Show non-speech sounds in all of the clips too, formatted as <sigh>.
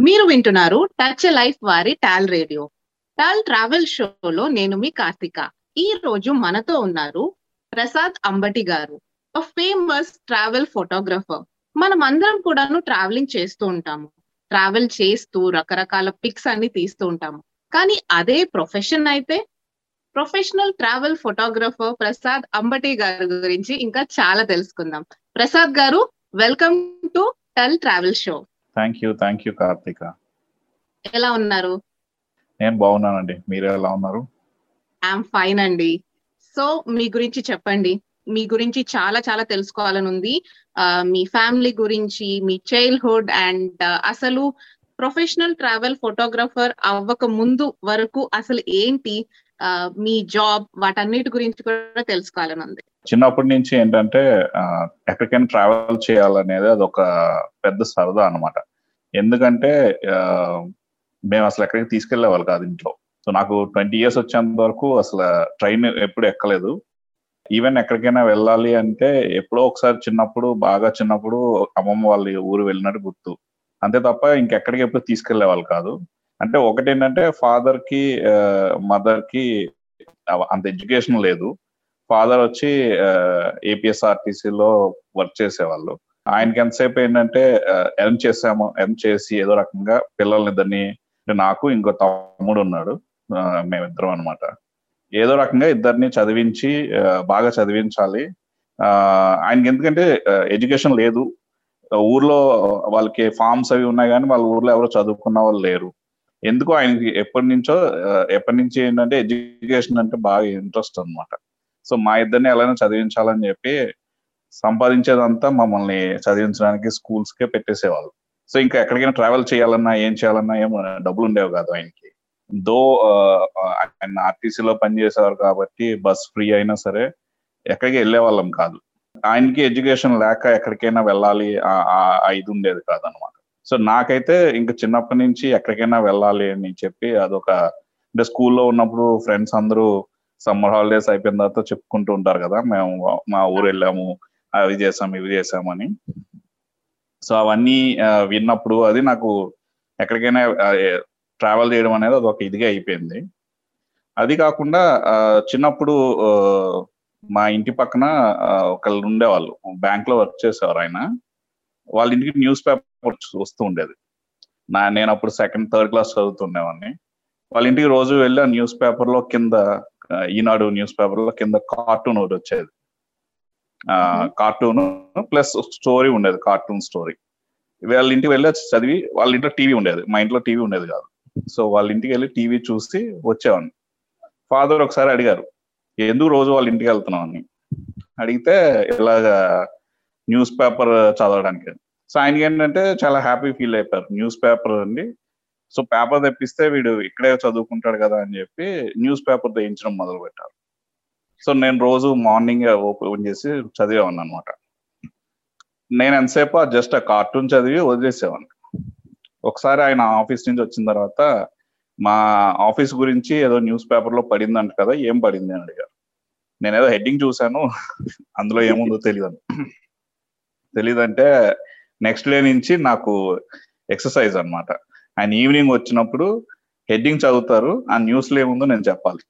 మీరు వింటున్నారు touch life వారి టాల్ రేడియో టాల్ ట్రావెల్ షోలో నేను మీ కార్తిక. ఈ రోజు మనతో ఉన్నారు ప్రసాద్ అంబటి గారు ఫేమస్ ట్రావెల్ ఫోటోగ్రఫర్ మనం అందరం కూడాను ట్రావెలింగ్ చేస్తూ ఉంటాము. ట్రావెల్ చేస్తూ రకరకాల పిక్స్ అన్ని తీస్తూ ఉంటాము. కానీ అదే ప్రొఫెషన్ అయితే professional travel photographer Prasad Ambati గారి గురించి ఇంకా చాలా తెలుసుకుందాం. ప్రసాద్ గారు welcome to TAL travel show thank you thank you Karthika. ఎలా ఉన్నారు? నేను బాగున్నానండి. మీరు ఎలా ఉన్నారు? ఐఎమ్ ఫైన్ అండి. సో మీ గురించి చెప్పండి. మీ గురించి చాలా చాలా తెలుసుకోవాలని ఉంది. మీ ఫ్యామిలీ గురించి మీ చైల్డ్హుడ్ అండ్ అసలు ప్రొఫెషనల్ ట్రావెల్ ఫోటోగ్రఫర్ అవ్వక ముందు వరకు అసలు ఏంటి మీ జాబ్ వాటన్నిటి గురించి కూడా తెలుసుకోవాలని ఉంది. చిన్నప్పటి నుంచి ఏంటంటే ఎక్కడికైనా ట్రావెల్ చేయాలనేది అది ఒక పెద్ద సరదా అన్నమాట. ఎందుకంటే మేము అసలు ఎక్కడికి తీసుకెళ్ళేవాళ్ళు కాదు ఇంట్లో. సో నాకు ట్వంటీ ఇయర్స్ వచ్చేంత వరకు అసలు ట్రైన్ ఎప్పుడు ఎక్కలేదు. ఈవెన్ ఎక్కడికైనా వెళ్ళాలి అంటే ఎప్పుడో ఒకసారి చిన్నప్పుడు బాగా చిన్నప్పుడు అమ్మమ్మ వాళ్ళ ఊరు వెళ్ళినట్టు గుర్తు. అంతే తప్ప ఇంకెక్కడికి ఎప్పుడు తీసుకెళ్ళే వాళ్ళు కాదు. అంటే ఒకటేంటంటే ఫాదర్కి మదర్కి అంత ఎడ్యుకేషన్ లేదు. ఫాదర్ వచ్చి ఏపీఎస్ఆర్టీసీలో వర్క్ చేసేవాళ్ళు. ఆయనకి ఎంతసేపు ఏంటంటే ఎర్న్ చేసాము ఎర్న్ చేసి ఏదో రకంగా పిల్లల్ని ఇద్దరిని నాకు ఇంకో తమ్ముడు ఉన్నాడు మేమిద్దరం అనమాట ఏదో రకంగా ఇద్దరిని చదివించి బాగా చదివించాలి. ఆ, ఆయనకి ఎందుకంటే ఎడ్యుకేషన్ లేదు. ఊర్లో వాళ్ళకి ఫార్మ్స్ అవి ఉన్నాయి కానీ వాళ్ళ ఊర్లో ఎవరో చదువుకున్న వాళ్ళు లేరు. ఎందుకు ఆయనకి ఎప్పటి నుంచో ఎప్పటి నుంచి ఏంటంటే ఎడ్యుకేషన్ అంటే బాగా ఇంట్రెస్ట్ అన్నమాట. సో మా ఇద్దరిని ఎలాగైనా చదివించాలని చెప్పి సంపాదించేదంతా మమ్మల్ని చదివించడానికి స్కూల్స్ కే పెట్టేసేవాళ్ళు. సో ఇంకా ఎక్కడికైనా ట్రావెల్ చేయాలన్నా ఏం చేయాలన్నా ఏం డబ్బులు ఉండేవి కాదు ఆయనకి. దో ఆయన ఆర్టీసీలో పనిచేసేవారు కాబట్టి బస్ ఫ్రీ అయినా సరే ఎక్కడికి వెళ్ళే వాళ్ళం కాదు. ఆయనకి ఎడ్యుకేషన్ లేక ఎక్కడికైనా వెళ్ళాలి ఇది ఉండేది కాదనమాట సో నాకైతే ఇంకా చిన్నప్పటి నుంచి ఎక్కడికైనా వెళ్ళాలి అని చెప్పి అదొక అంటే స్కూల్లో ఉన్నప్పుడు ఫ్రెండ్స్ అందరూ సమ్మర్ హాలిడేస్ అయిపోయిన తర్వాత చెప్పుకుంటూ ఉంటారు కదా మేము మా ఊరు వెళ్ళాము అవి చేసాం ఇవి చేసామని సో అవన్నీ విన్నప్పుడు అది నాకు ఎక్కడికైనా ట్రావెల్ చేయడం అనేది అది ఒక ఇదిగా అయిపోయింది. అది కాకుండా చిన్నప్పుడు మా ఇంటి పక్కన ఒకళ్ళు ఉండేవాళ్ళు. బ్యాంక్లో వర్క్ చేసేవారు ఆయన. వాళ్ళ ఇంటికి న్యూస్ పేపర్ వస్తూ ఉండేది. నా నేను అప్పుడు సెకండ్ థర్డ్ క్లాస్ చదువుతుండేవాడిని. వాళ్ళ ఇంటికి రోజు వెళ్ళి ఆ న్యూస్ పేపర్లో కింద ఈనాడు న్యూస్ పేపర్లో కింద కార్టూన్ ఒకటి వచ్చేది. కార్టూన్ ప్లస్ స్టోరీ ఉండేది కార్టూన్ స్టోరీ. వాళ్ళ ఇంటికి వెళ్ళి చదివి వాళ్ళ ఇంట్లో టీవీ ఉండేది మా ఇంట్లో టీవీ ఉండేది కాదు. సో వాళ్ళ ఇంటికి వెళ్ళి టీవీ చూసి వచ్చేవాడిని. ఫాదర్ ఒకసారి అడిగారు ఎందుకు రోజు వాళ్ళ ఇంటికి వెళ్తున్నావు? అని. అడిగితే ఇలాగా న్యూస్ పేపర్ చదవడానికి. సో ఆయనకి ఏంటంటే చాలా హ్యాపీ ఫీల్ అయిపోయారు. న్యూస్ పేపర్ అండి. సో పేపర్ తెప్పిస్తే వీడు ఇక్కడే చదువుకుంటాడు కదా అని చెప్పి న్యూస్ పేపర్ తెయించడం మొదలు పెట్టారు సో నేను రోజు మార్నింగ్ ఓపెన్ చేసి చదివేవాన్ని అనమాట నేను ఎంతసేపు జస్ట్ ఆ కార్టూన్ చదివి వదిలేసేవాడిని ఒకసారి ఆయన ఆఫీస్ నుంచి వచ్చిన తర్వాత మా ఆఫీస్ గురించి ఏదో న్యూస్ పేపర్లో పడిందంట కదా ఏం పడింది అని అడిగారు. నేను ఏదో హెడ్డింగ్ చూశాను అందులో ఏముందో తెలియదు తెలియదంటే నెక్స్ట్ డే నుంచి నాకు ఎక్సర్సైజ్ అనమాట ఆయన ఈవినింగ్ వచ్చినప్పుడు హెడ్డింగ్ చదువుతారు ఆ న్యూస్లో ఏముందో నేను చెప్పాలి.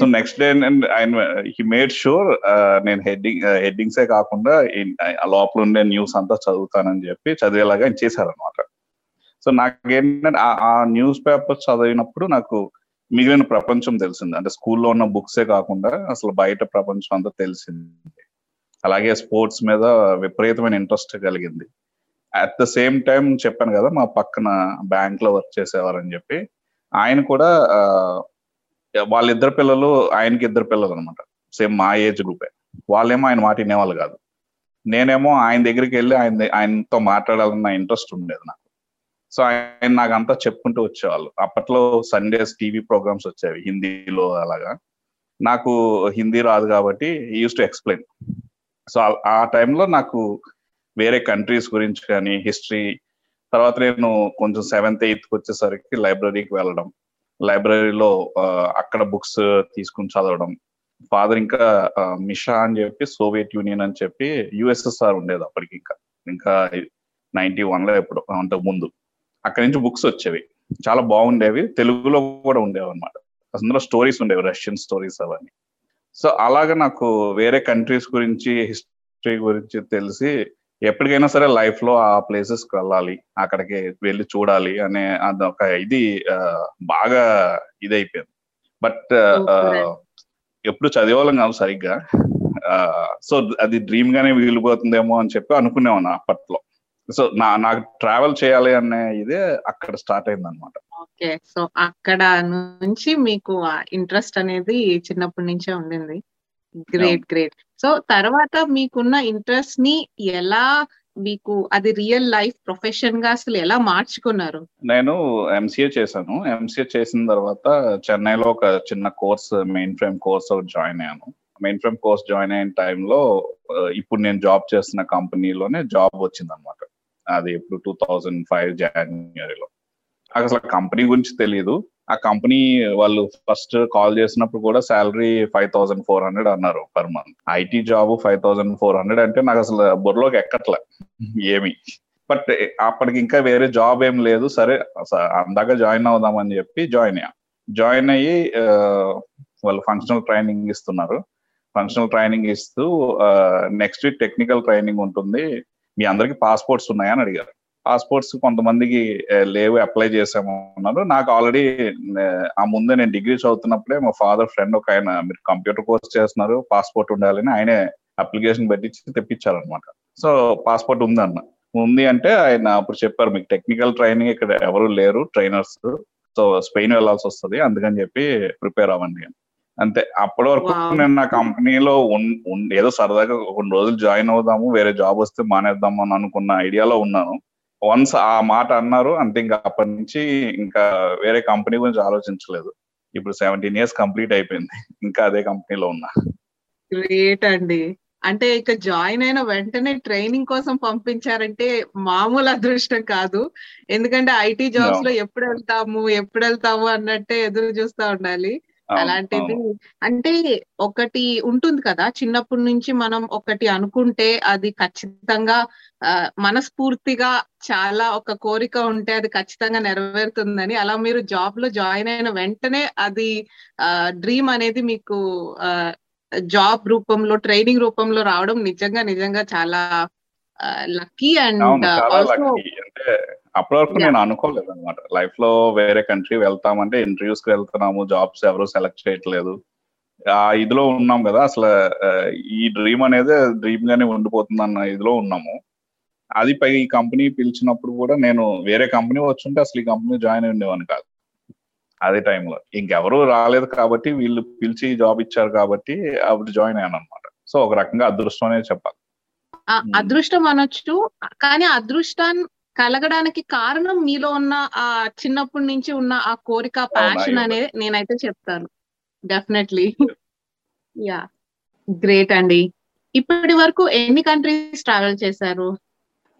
సో నెక్స్ట్ డే ఆయన హీ మేడ్ షూర్ నేను హెడ్డింగ్ హెడ్డింగ్సే uh, కాకుండా uh, లోపల ఉండే న్యూస్ అంతా చదువుతానని చెప్పి చదివేలాగా ఆయన చేశారనమాట సో నాకేంటంటే ఆ- ఆ న్యూస్ పేపర్ చదివినప్పుడు నాకు మిగిలిన ప్రపంచం తెలిసింది. అంటే స్కూల్లో ఉన్న బుక్సే కాకుండా అసలు బయట ప్రపంచం అంతా తెలిసింది. అలాగే స్పోర్ట్స్ మీద విపరీతమైన ఇంట్రెస్ట్ కలిగింది. అట్ ద సేమ్ టైం చెప్పాను కదా మా పక్కన బ్యాంక్లో వర్క్ చేసేవారని చెప్పి ఆయన కూడా uh, వాళ్ళిద్దరు పిల్లలు ఆయనకి ఇద్దరు పిల్లలు అనమాట. సేమ్ మా ఏజ్ గ్రూపే. వాళ్ళేమో ఆయన మాట వినేవాళ్ళు కాదు. నేనేమో ఆయన దగ్గరికి వెళ్ళి ఆయన ఆయనతో మాట్లాడాలన్న ఇంట్రెస్ట్ ఉండేది నాకు. సో ఆయన నాకు అంతా చెప్పుకుంటూ వచ్చేవాళ్ళు. అప్పట్లో సండేస్ టీవీ ప్రోగ్రామ్స్ వచ్చేవి హిందీలో అలాగా. నాకు హిందీ రాదు కాబట్టి యూస్ టు ఎక్స్ప్లెయిన్ సో ఆ టైంలో నాకు వేరే కంట్రీస్ గురించి కానీ హిస్టరీ తర్వాత నేను కొంచెం సెవెంత్ ఎయిత్ వచ్చేసరికి లైబ్రరీకి వెళ్ళడం లైబ్రరీలో అక్కడ బుక్స్ తీసుకుని చదవడం. ఫాదర్ ఇంకా మిషా అని చెప్పి సోవియట్ యూనియన్ అని చెప్పి యుఎస్ఎస్ఆర్ ఉండేది అప్పటికి ఇంకా. ఇంకా నైన్టీ వన్లో ఎప్పుడు అంతకు ముందు అక్కడి నుంచి బుక్స్ వచ్చేవి. చాలా బాగుండేవి. తెలుగులో కూడా ఉండేవి అనమాట అందులో స్టోరీస్ ఉండేవి రష్యన్ స్టోరీస్ అవన్నీ. సో అలాగా నాకు వేరే కంట్రీస్ గురించి హిస్టరీ గురించి తెలిసి ఎప్పటికైనా సరే లైఫ్లో ఆ ప్లేసెస్కి వెళ్ళాలి అక్కడికి వెళ్ళి చూడాలి అనే అదొక ఇది బాగా ఇదైపోయింది. బట్ ఎప్పుడు చదివేవాళ్ళం కాదు సరిగ్గా. సో అది డ్రీమ్ గానే మిగిలిపోతుందేమో అని చెప్పి అనుకునేవాను అప్పట్లో. సో నా నాకు ట్రావెల్ చేయాలి అనే ఇదే అక్కడ స్టార్ట్ అయింది అనమాట ఓకే సో అక్కడ నుంచి మీకు ఇంట్రెస్ట్ అనేది చిన్నప్పటి నుంచే ఉండింది. గ్రేట్ గ్రేట్ సో తర్వాత మీకున్న ఇంట్రెస్ట్ని ఎలా మీకు అది రియల్ లైఫ్ ప్రొఫెషన్గా అసలు ఎలా మార్చుకున్నారు? నేను ఎంసీఏ చేశాను. ఎంసీఏ చేసిన తర్వాత చెన్నైలో ఒక చిన్న కోర్స్ మెయిన్ ఫ్రేమ్ కోర్స్ ఒకటి జాయిన్ అయ్యాను. మెయిన్ ఫ్రేమ్ కోర్స్ జాయిన్ అయిన టైంలో ఇప్పుడు నేను జాబ్ చేస్తున్న కంపెనీలోనే జాబ్ వచ్చింది అనమాట అది ఇప్పుడు టూ థౌజండ్ ఫైవ్ జనవరిలో. అసలు కంపెనీ గురించి తెలియదు ఆ కంపెనీ వాళ్ళు ఫస్ట్ కాల్ చేసినప్పుడు కూడా salary five thousand four hundred అన్నారు per month. IT job five thousand four hundred అంటే నాకు అసలు బుర్రలోకి ఎక్కట్లే. ఏమి. బట్ అప్పటికి ఇంకా వేరే జాబ్ ఏం లేదు. సరే అందాక జాయిన్ అవుదామని చెప్పి జాయిన్ అయ్యా. జాయిన్ అయ్యి వాళ్ళు ఫంక్షనల్ ట్రైనింగ్ ఇస్తున్నారు. ఫంక్షనల్ ట్రైనింగ్ ఇస్తూ నెక్స్ట్ వీక్ టెక్నికల్ ట్రైనింగ్ ఉంటుంది. మీ అందరికి పాస్పోర్ట్స్ ఉన్నాయని అడిగారు. పాస్పోర్ట్స్ కొంతమందికి లేవు అప్లై చేసామన్నారు నాకు ఆల్రెడీ ఆ ముందే నేను డిగ్రీ చదువుతున్నప్పుడే మా ఫాదర్ ఫ్రెండ్ ఒక ఆయన మీరు కంప్యూటర్ కోర్స్ చేస్తున్నారు పాస్పోర్ట్ ఉండాలని ఆయనే అప్లికేషన్ పెట్టించి తెప్పించారు అనమాట సో పాస్పోర్ట్ ఉంది అన్న ఉంది అంటే ఆయన అప్పుడు చెప్పారు మీకు టెక్నికల్ ట్రైనింగ్ ఇక్కడ ఎవరు లేరు ట్రైనర్స్. సో స్పెయిన్ వెళ్ళాల్సి వస్తుంది అందుకని చెప్పి ప్రిపేర్ అవ్వండి అంతే. అప్పటి వరకు నేను నా కంపెనీలో ఏదో సరదాగా కొన్ని రోజులు జాయిన్ అవుదాము వేరే జాబ్ వస్తే మానేద్దాము అని అనుకున్న ఐడియాలో ఉన్నాను. వన్స్ ఆ మాట అన్నారు అంతే ఇంకా అప్పటి నుంచి ఇంకా వేరే కంపెనీ గురించి ఆలోచించలేదు. ఇప్పుడు సెవెంటీన్ ఇయర్స్ కంప్లీట్ అయిపోయింది. ఇంకా అదే కంపెనీలో ఉన్నా. గ్రేట్ అండి. అంటే ఇక జాయిన్ అయిన వెంటనే ట్రైనింగ్ కోసం పంపించారంటే మామూలు అదృష్టం కాదు. ఎందుకంటే ఐటీ జాబ్స్లో ఎప్పుడు వెళ్తాము ఎప్పుడు వెళ్తాము అన్నట్టే ఎదురు చూస్తా ఉండాలి. అలాంటిది అంటే ఒకటి ఉంటుంది కదా చిన్నప్పటి నుంచి మనం ఒకటి అనుకుంటే అది ఖచ్చితంగా మనస్ఫూర్తిగా చాలా ఒక కోరిక ఉంటే అది ఖచ్చితంగా నెరవేరుతుందని. అలా మీరు జాబ్లో జాయిన్ అయిన వెంటనే అది డ్రీమ్ అనేది మీకు జాబ్ రూపంలో ట్రైనింగ్ రూపంలో రావడం నిజంగా నిజంగా చాలా లక్కీ అండ్ ఆల్సో అప్పటి వరకు నేను అనుకోలేదు అనమాట లైఫ్లో వేరే కంట్రీ వెళ్తామంటే ఇంటర్వ్యూస్కి వెళ్తున్నాము జాబ్స్ ఎవరు సెలెక్ట్ చేయట్లేదు. ఆ ఇదిలో ఉన్నాం కదా అసలు ఈ డ్రీమ్ అనేది డ్రీమ్ గానే ఉండిపోతుంది అన్న ఇదిలో ఉన్నాము. అది పై ఈ కంపెనీ పిలిచినప్పుడు కూడా నేను వేరే కంపెనీ వచ్చుంటే అసలు ఈ కంపెనీ జాయిన్ ఉండేవాని కాదు. అదే టైంలో ఇంకెవరు రాలేదు కాబట్టి వీళ్ళు పిలిచి జాబ్ ఇచ్చారు కాబట్టి అప్పుడు జాయిన్ అయ్యాను అనమాట సో ఒక రకంగా అదృష్టం అనేది చెప్పాలి. అదృష్టం అనొచ్చు కానీ అదృష్టాన్ని కలగడానికి కారణం మీలో ఉన్న ఆ చిన్నప్పటి నుంచి ఉన్న ఆ కోరిక ప్యాషన్ అనేది నేనైతే చెప్తాను. డెఫినెట్లీ యా గ్రేట్ అండి. ఇప్పటి వరకు ఎన్ని కంట్రీస్ ట్రావెల్ చేశారు?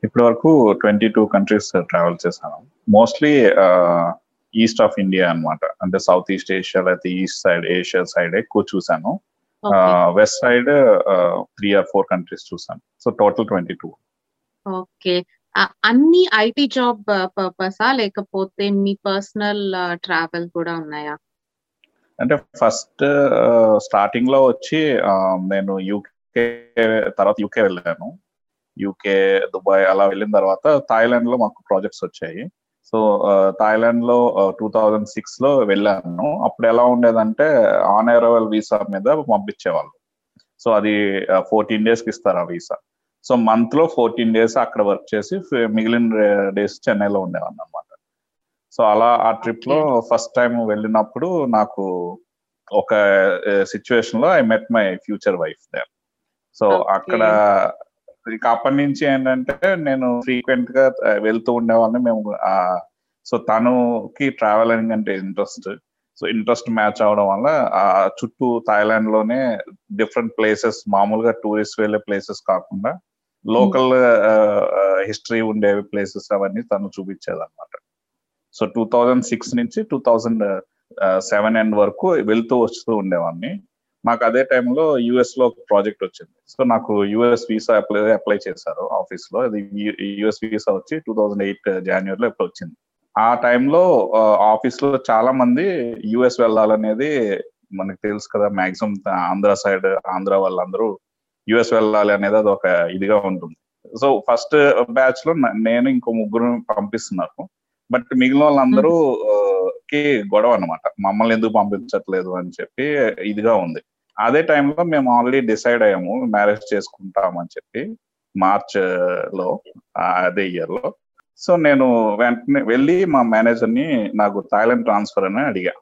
ఇప్పటి వరకు ట్వంటీ టూ కంట్రీస్ ట్రావెల్ చేశాను మోస్ట్లీ ఈస్ట్ ఆఫ్ ఇండియా అనమాట అంటే సౌత్ ఈస్ట్ ఏషియా లేకపోతే ఈస్ట్ సైడ్ ఏషియా సైడ్ ఎక్కువ చూసాను west side three or four countries చూసాను so total twenty two okay అన్ని ఐటీ జాబ్ పర్పసా? లేకపోతే మీ పర్సనల్ ట్రావెల్ కూడా ఉన్నాయా? అంటే ఫస్ట్ స్టార్టింగ్లో వచ్చి నేను యూకే తర్వాత యూకే వెళ్ళాను. యూకే దుబాయ్ అలా వెళ్ళిన తర్వాత థాయిలాండ్లో మాకు ప్రాజెక్ట్స్ వచ్చాయి. సో థాయిలాండ్లో టూ థౌజండ్ సిక్స్లో వెళ్ళాను. అప్పుడు ఎలా ఉండేదంటే ఆన్ అరైవల్ వీసా మీద పంపించేవాళ్ళు. సో అది ఫోర్టీన్ డేస్కి ఇస్తారు ఆ వీసా. సో మంత్లో ఫోర్టీన్ డేస్ అక్కడ వర్క్ చేసి మిగిలిన డేస్ చెన్నైలో ఉండేవాడిని అనమాట సో అలా ఆ ట్రిప్లో ఫస్ట్ టైం వెళ్ళినప్పుడు నాకు ఒక సిచ్యువేషన్లో I met my future wife there so అక్కడ ఇక అప్పటి నుంచి ఏంటంటే నేను ఫ్రీక్వెంట్గా వెళ్తూ ఉండేవాళ్ళని మేము సో తనుకి ట్రావెలింగ్ అంటే ఇంట్రెస్ట్ సో ఇంట్రెస్ట్ మ్యాచ్ అవడం వల్ల ఆ చుట్టూ థాయిలాండ్లోనే డిఫరెంట్ ప్లేసెస్ మామూలుగా టూరిస్ట్ వెళ్ళే ప్లేసెస్ కాకుండా లోకల్ హిస్టరీ ఉండే ప్లేసెస్ అవన్నీ తను చూపించేది అనమాట సో టూ థౌజండ్ సిక్స్ నుంచి టూ థౌజండ్ సెవెన్ ఎండ్ వరకు వెళ్తూ వస్తూ ఉండేవాడిని నాకు అదే టైంలో యుఎస్లో ప్రాజెక్ట్ వచ్చింది. సో నాకు యుఎస్ వీసా అప్లై అప్లై చేశారు ఆఫీస్లో అది యుఎస్ వీసా వచ్చి టూ థౌజండ్ ఎయిట్ జనవరిలో ఇప్పుడు వచ్చింది. ఆ టైంలో ఆఫీస్లో చాలా మంది యుఎస్ వెళ్ళాలనేది మనకు తెలుసు కదా మాక్సిమం ఆంధ్ర సైడ్ ఆంధ్ర వాళ్ళందరూ యుఎస్ వెళ్ళాలి అనేది అది ఒక ఇదిగా ఉంటుంది. సో ఫస్ట్ బ్యాచ్లో నేను ఇంకో ముగ్గురు పంపిస్తున్నారు. బట్ మిగిలిన వాళ్ళందరూ కి గొడవ అనమాట మమ్మల్ని ఎందుకు పంపించట్లేదు అని చెప్పి ఇదిగా ఉంది. అదే టైంలో మేము ఆల్రెడీ డిసైడ్ అయ్యాము మ్యారేజ్ చేసుకుంటాం అని చెప్పి మార్చ్లో అదే ఇయర్లో సో నేను వెంటనే వెళ్ళి మా మేనేజర్ని నాకు థాయిలాండ్ ట్రాన్స్ఫర్ అని అడిగా.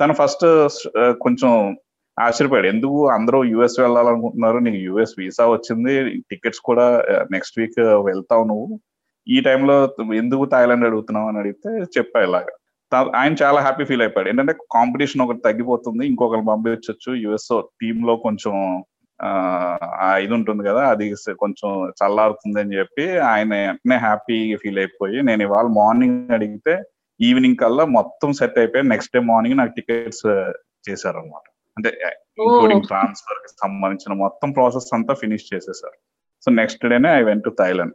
తను ఫస్ట్ కొంచెం ఆశ్చర్యపోయాడు. ఎందుకు అందరూ యుఎస్ వెళ్ళాలనుకుంటున్నారు? నీకు యుఎస్ వీసా వచ్చింది టికెట్స్ కూడా నెక్స్ట్ వీక్ వెళ్తావు నువ్వు. ఈ టైంలో ఎందుకు థాయిలాండ్ అడుగుతున్నావు అని అడిగితే చెప్పా ఇలాగా. ఆయన చాలా హ్యాపీ ఫీల్ అయిపోయాడు. ఏంటంటే కాంపిటీషన్ ఒకటి తగ్గిపోతుంది ఇంకొకరు పంపించవచ్చు యుఎస్ టీమ్లో కొంచెం ఇది ఉంటుంది కదా అది కొంచెం చల్లారుతుంది అని చెప్పి ఆయన వెంటనే హ్యాపీ ఫీల్ అయిపోయి నేను ఇవాళ మార్నింగ్ అడిగితే ఈవినింగ్ కల్లా మొత్తం సెట్ అయిపోయి నెక్స్ట్ డే మార్నింగ్ నాకు టికెట్స్ చేశారు అనమాట అంటే ఇంక్లూడింగ్ ట్రాన్స్ఫర్కి సంబంధించిన మొత్తం ప్రాసెస్ అంతా ఫినిష్ చేసేసారు. సో నెక్స్ట్ డేనే ఐ వెంట్ టు థైలాండ్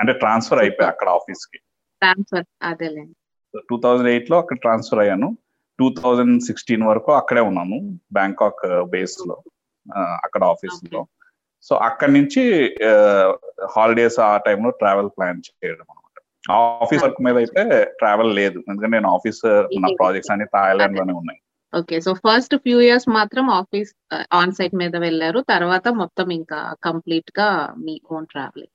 అంటే ట్రాన్స్ఫర్ అయిపోయి అక్కడ ఆఫీస్కి. ట్రాన్స్ఫర్ టూ థౌజండ్ ఎయిట్లో అక్కడ ట్రాన్స్ఫర్ అయ్యాను. టూ థౌజండ్ సిక్స్టీన్ వరకు అక్కడే ఉన్నాను బ్యాంకాక్ బేస్లో అక్కడ ఆఫీస్లో. సో అక్కడి నుంచి హాలిడేస్ ఆ టైంలో ట్రావెల్ ప్లాన్ చేయడం అనమాట ఆఫీస్ వర్క్ మీద అయితే ట్రావెల్ లేదు. ఎందుకంటే నేను ఆఫీస్ నా ప్రాజెక్ట్స్ అన్ని థాయిలాండ్లోనే ఉన్నాయి. Okay. So first few years మాత్రం ఆఫీస్ ఆన్ సైట్ మీద వెళ్ళారు. తర్వాత మొత్తం ఇంకా కంప్లీట్గా మీ own travelling.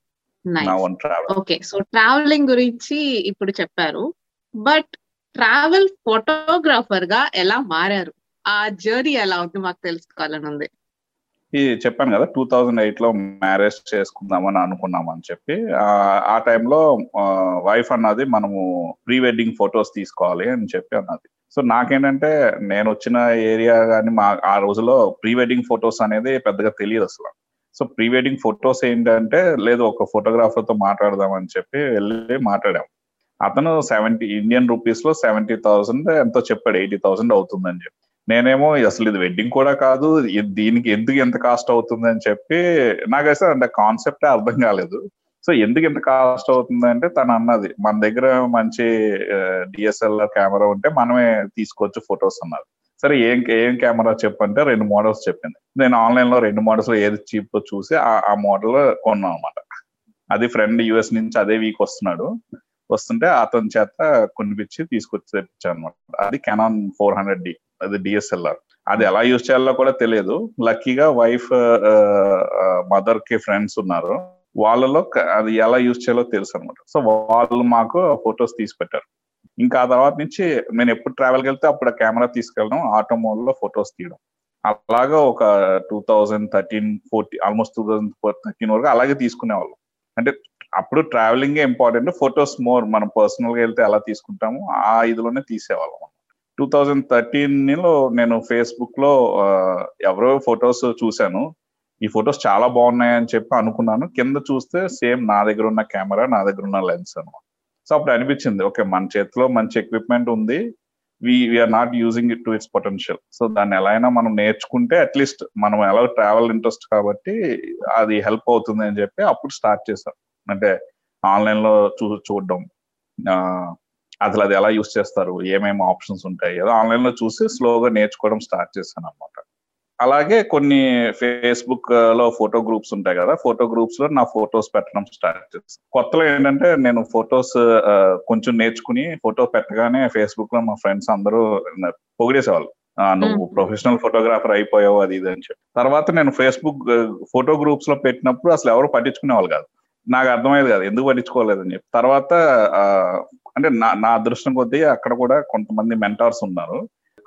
Okay. So travelling గురించి ఇప్పుడు చెప్పారు. బట్ ట్రావెల్ ఫోటోగ్రాఫర్గా ఎలా మారారు? ఆ జర్నీ ఎలా ఉంది? మాకు తెలుసుకోవాలని ఉంది. ఈ చెప్పాను కదా టూ థౌజండ్ ఎయిట్లో మ్యారేజ్ చేసుకుందామని అనుకున్నాం అని చెప్పి ఆ టైంలో వైఫ్ అన్నది మనము ప్రీ వెడ్డింగ్ ఫొటోస్ తీసుకోవాలి అని చెప్పి అన్నది. సో నాకేంటంటే నేను వచ్చిన ఏరియా కానీ మా ఆ రోజులో ప్రీ వెడ్డింగ్ ఫొటోస్ అనేది పెద్దగా తెలియదు అసలు. సో ప్రీ వెడ్డింగ్ ఫొటోస్ ఏంటంటే లేదు ఒక ఫోటోగ్రాఫర్తో మాట్లాడదాం అని చెప్పి వెళ్ళి మాట్లాడాం. అతను సెవెంటీ ఇండియన్ రూపీస్లో సెవెంటీ థౌసండ్ ఎంతో చెప్పాడు ఎయిటీ థౌసండ్ అవుతుందని చెప్పి. నేనేమో అసలు ఇది వెడ్డింగ్ కూడా కాదు దీనికి ఎందుకు ఎంత కాస్ట్ అవుతుంది అని చెప్పి నాకు అంటే కాన్సెప్టే అర్థం కాలేదు. సో ఎందుకు ఎంత కాస్ట్ అవుతుంది అంటే తను అన్నది మన దగ్గర మంచి డిఎస్ఎల్ఆర్ కెమెరా ఉంటే మనమే తీసుకోవచ్చు ఫొటోస్ అన్నది సరే ఏం ఏం కెమెరా చెప్పంటే రెండు మోడల్స్ చెప్పింది. నేను ఆన్లైన్లో రెండు మోడల్స్ ఏది చీప్ చూసి ఆ మోడల్ కొన్నాను అనమాట అది ఫ్రెండ్ యుఎస్ నుంచి అదే వీక్ వస్తున్నాడు. వస్తుంటే అతని చేత కొనిపించి తీసుకొచ్చి తెప్పించాను అనమాట అది కెనాన్ ఫోర్ హండ్రెడ్ డి అది డిఎస్ఎల్ఆర్ అది ఎలా యూజ్ చేయాలో కూడా తెలియదు. లక్కీగా వైఫ్ మదర్కి ఫ్రెండ్స్ ఉన్నారు. వాళ్ళలో అది ఎలా యూజ్ చేయాలో తెలుసు అనమాట సో వాళ్ళు మాకు ఫొటోస్ తీసి పెట్టారు. ఇంకా ఆ తర్వాత నుంచి నేను ఎప్పుడు ట్రావెల్కి వెళ్తే అప్పుడు కెమెరా తీసుకెళ్ళడం ఆటో లో ఫొటోస్ తీయడం. అలాగా ఒక two thousand thirteen forty almost two thousand thirteen వరకు అలాగే తీసుకునేవాళ్ళం. అంటే అప్పుడు ట్రావెలింగ్ ఇంపార్టెంట్ ఫొటోస్ మోర్ మనం పర్సనల్గా వెళ్తే ఎలా తీసుకుంటాము ఆ ఇదిలోనే తీసేవాళ్ళం టూ థౌజండ్ థర్టీన్లో నేను ఫేస్బుక్లో ఎవరో ఫొటోస్ చూశాను. ఈ ఫొటోస్ చాలా బాగున్నాయని చెప్పి అనుకున్నాను. కింద చూస్తే సేమ్ నా దగ్గర ఉన్న కెమెరా నా దగ్గర ఉన్న లెన్స్ అనమాట సో అప్పుడు అనిపించింది ఓకే మన చేతిలో మంచి ఎక్విప్మెంట్ ఉంది. We're not using it to its potential. So దాన్ని ఎలా అయినా మనం నేర్చుకుంటే అట్లీస్ట్ మనం ఎలా ట్రావెల్ ఇంట్రెస్ట్ కాబట్టి అది హెల్ప్ అవుతుంది అని చెప్పి అప్పుడు స్టార్ట్ చేశాం. అంటే ఆన్లైన్లో చూ చూడడం. అసలు అది ఎలా యూస్ చేస్తారు? ఏమేమి ఆప్షన్స్ ఉంటాయి? ఏదో ఆన్లైన్లో చూసి స్లోగా నేర్చుకోవడం స్టార్ట్ చేశాను అనమాట అలాగే కొన్ని ఫేస్బుక్లో ఫోటో గ్రూప్స్ ఉంటాయి కదా ఫోటో గ్రూప్స్లో నా ఫొటోస్ పెట్టడం స్టార్ట్ చేస్తాను కొత్తలో ఏంటంటే నేను ఫొటోస్ కొంచెం నేర్చుకుని ఫోటో పెట్టగానే ఫేస్బుక్లో మా ఫ్రెండ్స్ అందరూ పొగిడేసేవాళ్ళు. నువ్వు ప్రొఫెషనల్ ఫోటోగ్రాఫర్ అయిపోయావు అది ఇది అని చెప్పి. తర్వాత నేను ఫేస్బుక్ ఫోటో గ్రూప్స్లో పెట్టినప్పుడు అసలు ఎవరు పట్టించుకునే వాళ్ళు కాదు. నాకు అర్థమయ్యేది కాదు ఎందుకు పట్టించుకోలేదని చెప్పి. తర్వాత అంటే నా నా అదృష్టం కొద్దీ అక్కడ కూడా కొంతమంది మెంటార్స్ ఉన్నారు.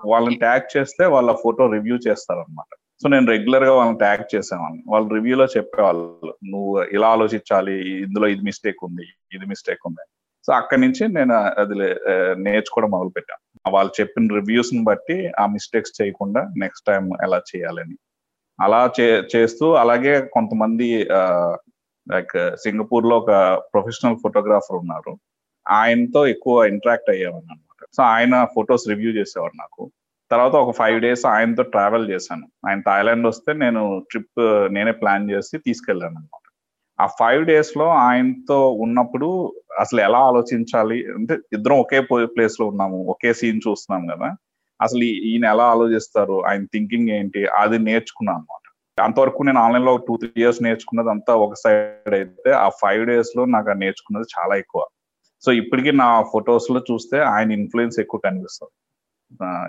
వాళ్ళని ట్యాగ్ చేస్తే వాళ్ళ ఫోటో రివ్యూ చేస్తారనమాట సో నేను రెగ్యులర్గా వాళ్ళని ట్యాగ్ చేసేవాళ్ళని వాళ్ళు రివ్యూలో చెప్పేవాళ్ళు నువ్వు ఇలా ఆలోచించాలి ఇందులో ఇది మిస్టేక్ ఉంది ఇది మిస్టేక్ ఉంది. సో అక్కడి నుంచి నేను అది నేర్చుకోవడం మొదలు పెట్టాను వాళ్ళు చెప్పిన రివ్యూస్ని బట్టి ఆ మిస్టేక్స్ చేయకుండా నెక్స్ట్ టైం ఎలా చేయాలని. అలా చే చేస్తూ అలాగే కొంతమంది లైక్ సింగపూర్లో ఒక ప్రొఫెషనల్ ఫోటోగ్రాఫర్ ఉన్నారు. ఆయనతో ఎక్కువ ఇంటరాక్ట్ అయ్యామన్నమాట సో ఆయన ఫొటోస్ రివ్యూ చేసేవారు నాకు. తర్వాత ఒక ఫైవ్ డేస్ ఆయనతో ట్రావెల్ చేశాను. ఆయన థాయిలాండ్ వస్తే నేను ట్రిప్ నేనే ప్లాన్ చేసి తీసుకెళ్ళాను అనమాట ఆ ఫైవ్ డేస్లో ఆయనతో ఉన్నప్పుడు అసలు ఎలా ఆలోచించాలి? అంటే ఇద్దరం ఒకే ప్లేస్లో ఉన్నాము ఒకే సీన్ చూస్తున్నాం కదా. అసలు ఈయన ఎలా ఆలోచిస్తారు? ఆయన థింకింగ్ ఏంటి? అది నేర్చుకున్నాను అనమాట అంతవరకు నేను ఆన్లైన్లో టూ త్రీ ఇయర్స్ నేర్చుకున్నది అంతా ఒక సైడ్ అయితే ఆ ఫైవ్ డేస్లో నాకు నేర్చుకున్నది చాలా ఎక్కువ. సో ఇప్పటికీ నా ఫొటోస్లో చూస్తే ఆయన ఇన్ఫ్లుయెన్స్ ఎక్కువ కనిపిస్తుంది.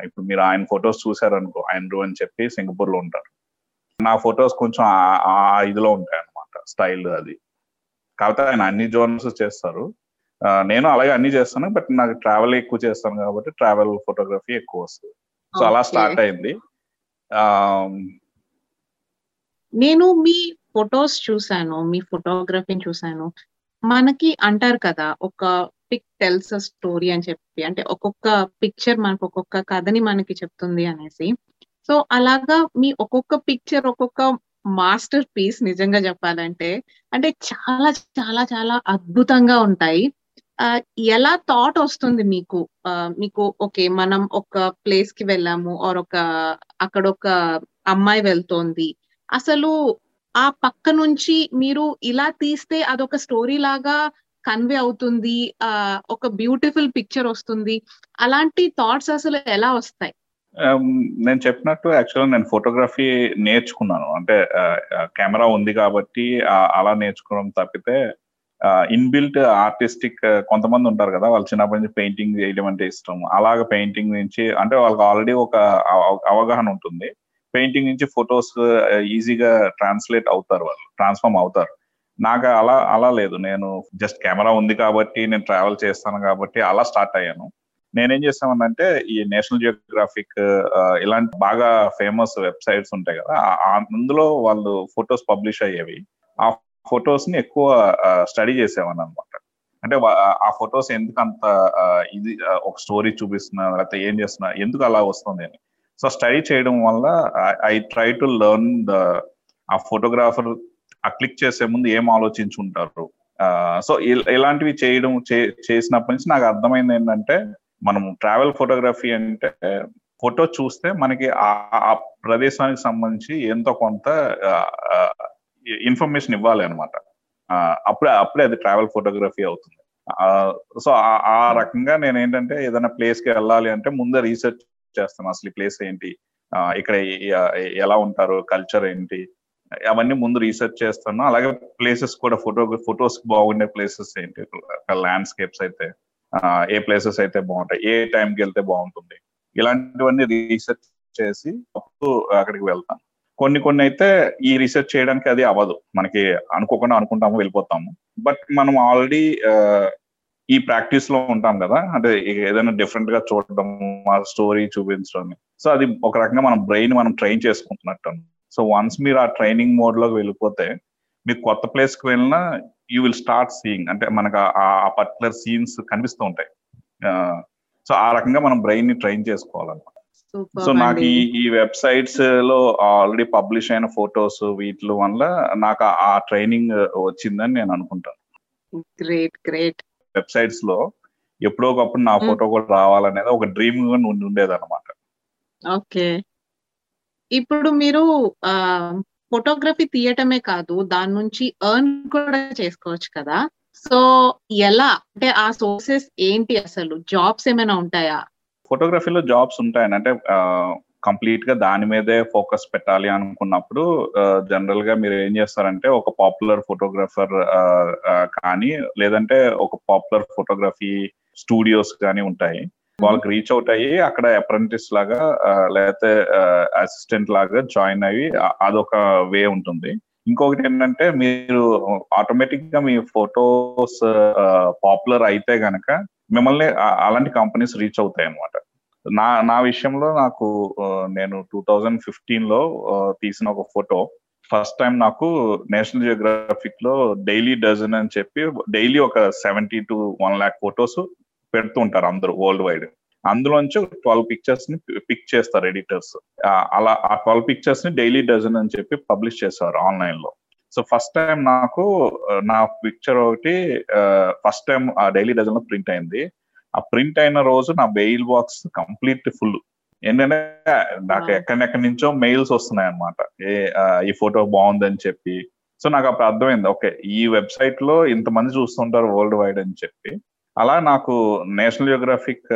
ఇప్పుడు మీరు ఆయన ఫొటోస్ చూసారనుకో ఆయన అని చెప్పి సింగపూర్లో ఉంటారు. నా ఫొటోస్ కొంచెం ఆ ఇదిలో ఉంటాయి అనమాట స్టైల్ అది. కాకపోతే ఆయన అన్ని జోన్స్ చేస్తారు. నేను అలాగే అన్ని చేస్తాను బట్ నాకు ట్రావెల్ ఎక్కువ చేస్తాను కాబట్టి ట్రావెల్ ఫోటోగ్రఫీ ఎక్కువ వస్తుంది. సో అలా స్టార్ట్ అయింది. నేను మీ ఫొటోస్ చూసాను మీ ఫోటోగ్రఫీని చూసాను మనకి అంటారు కదా ఒక పిక్ టెల్స్ స్టోరీ అని చెప్పి అంటే ఒక్కొక్క పిక్చర్ మనకు ఒక్కొక్క కథని మనకి చెప్తుంది అనేసి. సో అలాగా మీ ఒక్కొక్క పిక్చర్ ఒక్కొక్క మాస్టర్ పీస్ నిజంగా చెప్పాలంటే అంటే చాలా చాలా చాలా అద్భుతంగా ఉంటాయి. ఎలా థాట్ వస్తుంది మీకు? మీకు ఓకే మనం ఒక ప్లేస్కి వెళ్ళాము ఆర్ ఒక అక్కడ ఒక అమ్మాయి వెళ్తోంది. అసలు ఆ పక్క నుంచి మీరు ఇలా తీస్తే అదొక స్టోరీ లాగా కన్వే అవుతుంది. ఆ ఒక బ్యూటిఫుల్ పిక్చర్ వస్తుంది. అలాంటి థాట్స్ అసలు ఎలా వస్తాయి? నేను చెప్పినట్టు యాక్చువల్ నేను ఫోటోగ్రఫీ నేర్చుకున్నాను. అంటే కెమెరా ఉంది కాబట్టి అలా నేర్చుకోవడం తప్పితే ఇన్బిల్ట్ ఆర్టిస్టిక్ కొంతమంది ఉంటారు కదా వాళ్ళు చిన్నప్పటి నుంచి పెయింటింగ్ చేయడం అంటే ఇష్టం. అలాగ పెయింటింగ్ నుంచి అంటే వాళ్ళకి ఆల్రెడీ ఒక అవగాహన ఉంటుంది. పెయింటింగ్ నుంచి ఫొటోస్ ఈజీగా ట్రాన్స్లేట్ అవుతారు వాళ్ళు ట్రాన్స్ఫార్మ్ అవుతారు. నాకు అలా అలా లేదు. నేను జస్ట్ కెమెరా ఉంది కాబట్టి నేను ట్రావెల్ చేస్తాను కాబట్టి అలా స్టార్ట్ అయ్యాను. నేనేం చేస్తామనంటే ఈ నేషనల్ జియోగ్రాఫిక్ ఇలాంటి బాగా ఫేమస్ వెబ్సైట్స్ ఉంటాయి కదా అందులో వాళ్ళు ఫొటోస్ పబ్లిష్ అయ్యేవి. ఆ ఫొటోస్ని ఎక్కువ స్టడీ చేసేవాన్ని అనమాట అంటే ఆ ఫొటోస్ ఎందుకు అంత ఇది ఒక స్టోరీ చూపిస్తున్నా లేకపోతే ఏం చేస్తున్నా ఎందుకు అలా వస్తుంది అని. సో స్టడీ చేయడం వల్ల I try to learn the ఆ ఫోటోగ్రాఫర్ ఆ క్లిక్ చేసే ముందు ఏం ఆలోచించుంటారు? సో ఇలాంటివి చేయడం చేసినప్పటి నుంచి నాకు అర్థమైంది ఏంటంటే మనం ట్రావెల్ ఫోటోగ్రఫీ అంటే ఫోటో చూస్తే మనకి ఆ ప్రదేశానికి సంబంధించి ఎంతో కొంత ఇన్ఫర్మేషన్ ఇవ్వాలి అనమాట అప్పుడే అప్పుడే అది ట్రావెల్ ఫోటోగ్రఫీ అవుతుంది. సో ఆ రకంగా నేను ఏంటంటే ఏదైనా ప్లేస్కి వెళ్ళాలి అంటే ముందే రీసెర్చ్ చేస్తాం. అసలు ఈ ప్లేస్ ఏంటి? ఇక్కడ ఎలా ఉంటారు? కల్చర్ ఏంటి? అవన్నీ ముందు రీసెర్చ్ చేస్తాను. అలాగే ప్లేసెస్ కూడా ఫోటో ఫొటోస్ బాగుండే ప్లేసెస్ ఏంటి? ల్యాండ్స్కేప్స్ అయితే ఏ ప్లేసెస్ అయితే బాగుంటాయి? ఏ టైంకి వెళ్తే బాగుంటుంది? ఇలాంటివన్నీ రీసెర్చ్ చేసి అప్పుడు అక్కడికి వెళ్తాను కొన్ని కొన్ని అయితే ఈ రీసెర్చ్ చేయడానికి అది అవ్వదు. మనకి అనుకోకుండా అనుకుంటాము వెళ్ళిపోతాము. బట్ మనం ఆల్రెడీ ఈ ప్రాక్టీస్లో ఉంటాం కదా. అంటే ఏదైనా డిఫరెంట్గా చూడడం ఆ స్టోరీ చూపించడం. సో అది ఒక రకంగా మనం బ్రెయిన్ మనం ట్రైన్ చేసుకుంటున్నట్టు. సో వన్స్ మీరు ఆ ట్రైనింగ్ మోడ్లోకి వెళ్ళిపోతే మీరు కొత్త ప్లేస్కి వెళ్ళినా యూ విల్ స్టార్ట్ సీయింగ్ అంటే మనకు ఆ పర్టికులర్ సీన్స్ కనిపిస్తూ ఉంటాయి. సో ఆ రకంగా మనం బ్రెయిన్ని ట్రైన్ చేసుకోవాలన్నమాట. సో నాకు ఈ ఈ వెబ్సైట్స్లో ఆల్రెడీ పబ్లిష్ అయిన ఫొటోస్ వీటి వల్ల నాకు ఆ ట్రైనింగ్ వచ్చిందని నేను అనుకుంటాను. గ్రేట్ గ్రేట్ వెబ్సైట్స్లో ఎప్పుడో ఒకప్పుడు నా ఫోటో కూడా రావాలనేది ఒక డ్రీమ్గా ఉండేది అనమాట ఓకే. ఇప్పుడు మీరు ఫోటోగ్రఫీ తీయటమే కాదు దాని నుంచి ఎర్న్ కూడా చేసుకోవచ్చు కదా. సో ఎలా? అంటే ఆ సోర్సెస్ ఏంటి అసలు? జాబ్స్ ఏమైనా ఉంటాయా? ఫోటోగ్రఫీలో జాబ్స్ ఉంటాయని అంటే కంప్లీట్గా దాని మీదే ఫోకస్ పెట్టాలి అనుకున్నప్పుడు జనరల్గా మీరు ఏం చేస్తారంటే ఒక పాపులర్ ఫోటోగ్రఫర్ కానీ లేదంటే ఒక పాపులర్ ఫోటోగ్రఫీ స్టూడియోస్ కానీ ఉంటాయి. వాళ్ళకి రీచ్ అవుట్ అయ్యి అక్కడ అప్రెంటిస్ లాగా లేకపోతే అసిస్టెంట్ లాగా జాయిన్ అయ్యి అదొక వే ఉంటుంది. ఇంకొకటి ఏంటంటే మీరు ఆటోమేటిక్గా మీ ఫొటోస్ పాపులర్ అయితే గనక మిమ్మల్ని అలాంటి కంపెనీస్ రీచ్ అవుతాయి అనమాట నా నా విషయంలో నాకు నేను టూ థౌజండ్ ఫిఫ్టీన్లో తీసిన ఒక ఫోటో. ఫస్ట్ టైం నాకు నేషనల్ జియోగ్రఫిక్లో డైలీ డజన్ అని చెప్పి డైలీ ఒక seventy to one lakh photos పెడుతూ ఉంటారు అందరూ వరల్డ్ వైడ్. అందులోంచి ట్వెల్వ్ పిక్చర్స్ని పిక్ చేస్తారు ఎడిటర్స్. అలా ఆ ట్వెల్వ్ పిక్చర్స్ని డైలీ డజన్ అని చెప్పి పబ్లిష్ చేస్తారు ఆన్లైన్లో సో ఫస్ట్ టైం నాకు నా పిక్చర్ ఒకటి ఫస్ట్ టైం ఆ డైలీ డజన్లో ప్రింట్ అయింది. ఆ ప్రింట్ అయిన రోజు నా బెయిల్ బాక్స్ కంప్లీట్ ఫుల్. ఏంటంటే నాకు ఎక్కడెక్కడి నుంచో మెయిల్స్ వస్తున్నాయి అనమాట ఏ ఈ ఫోటో బాగుందని చెప్పి. సో నాకు అప్పుడు అర్థమైంది ఓకే ఈ వెబ్సైట్లో ఇంతమంది చూస్తుంటారు వరల్డ్ వైడ్ అని చెప్పి. అలా నాకు నేషనల్ జియోగ్రఫిక్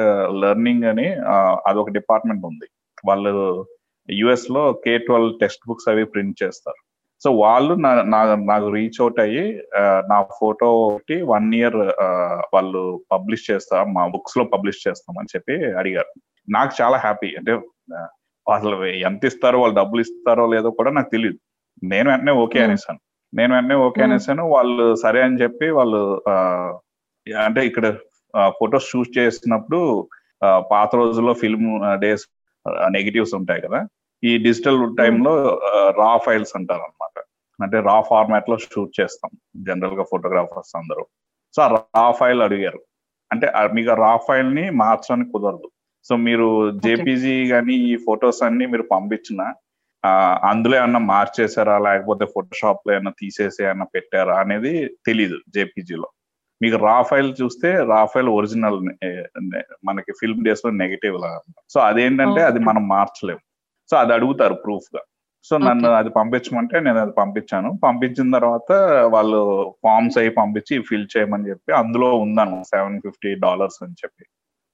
లెర్నింగ్ అని అదొక డిపార్ట్మెంట్ ఉంది. వాళ్ళు యుఎస్లో కే ట్వెల్వ్ టెక్స్ట్ బుక్స్ అవి ప్రింట్ చేస్తారు. సో వాళ్ళు నాకు రీచ్ అవుట్ అయ్యి నా ఫోటో ఒకటి వన్ ఇయర్ వాళ్ళు పబ్లిష్ చేస్తాం మా బుక్స్లో పబ్లిష్ చేస్తామని చెప్పి అడిగారు. నాకు చాలా హ్యాపీ అంటే అసలు ఎంత ఇస్తారో వాళ్ళు డబ్బులు ఇస్తారో లేదో కూడా నాకు తెలియదు నేను వెంటనే ఓకే అనేసాను. నేను వెంటనే ఓకే అనేసాను. వాళ్ళు సరే అని చెప్పి వాళ్ళు అంటే ఇక్కడ ఫొటోస్ షూట్ చేసినప్పుడు పాత రోజుల్లో ఫిల్మ్ డేస్ నెగిటివ్స్ ఉంటాయి కదా? ఈ డిజిటల్ టైంలో రా ఫైల్స్ అంటారు అనమాట అంటే రా ఫార్మాట్లో షూట్ చేస్తాం. జనరల్గా ఫోటోగ్రాఫర్స్ అందరూ. సో ఆ రా ఫైల్ అడిగారు. అంటే మీకు రా ఫైల్ని మార్చడానికి కుదరదు. సో మీరు జేపీజీ కానీ ఈ ఫొటోస్ అన్ని మీరు పంపించిన అందులో ఏమన్నా మార్చేసారా లేకపోతే ఫోటోషాప్లో ఏమన్నా తీసేసి ఏమన్నా పెట్టారా? అనేది తెలీదు జేపీజీలో మీకు రా ఫైల్ చూస్తే రా ఫైల్ ఒరిజినల్ మనకి ఫిల్మ్ డేస్లో నెగిటివ్ లాగా సో అదేంటంటే అది మనం మార్చలేము. సో అది అడుగుతారు ప్రూఫ్గా. సో నన్ను అది పంపించమంటే నేను అది పంపించాను. పంపించిన తర్వాత వాళ్ళు ఫామ్స్ అయి పంపించి ఫిల్ చేయమని చెప్పి అందులో ఉందను సెవెన్ ఫిఫ్టీ డాలర్స్ అని చెప్పి.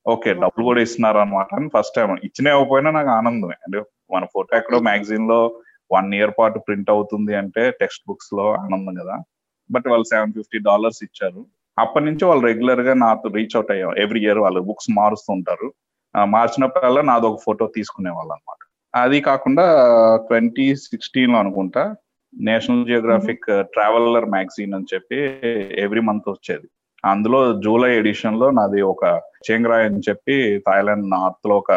ఓకే డబ్బులు కూడా ఇస్తున్నారు అనమాట అని ఫస్ట్ టైం ఇచ్చిన ఇవ్వకపోయినా నాకు ఆనందమే. అంటే మన ఫోటో ఎక్కడో మ్యాగజైన్లో వన్ ఇయర్ పాటు ప్రింట్ అవుతుంది అంటే టెక్స్ట్ బుక్స్లో ఆనందం కదా. బట్ వాళ్ళు సెవెన్ ఫిఫ్టీ డాలర్స్ ఇచ్చారు. అప్పటి నుంచి వాళ్ళు రెగ్యులర్గా నాతో రీచ్ అవుట్ అయ్యాం. ఎవ్రీ ఇయర్ వాళ్ళు బుక్స్ మారుస్తుంటారు మార్చినప్పుడల్లా నాది ఒక ఫోటో తీసుకునే వాళ్ళు అనమాట అది కాకుండా ట్వంటీ సిక్స్టీన్లో అనుకుంటా నేషనల్ జియోగ్రాఫిక్ ట్రావెలర్ మ్యాగజైన్ అని చెప్పి ఎవ్రీ మంత్ వచ్చేది. అందులో జూలై ఎడిషన్లో నాది ఒక చేంగ్రాయ్ అని చెప్పి థాయిలాండ్ నార్త్లో ఒక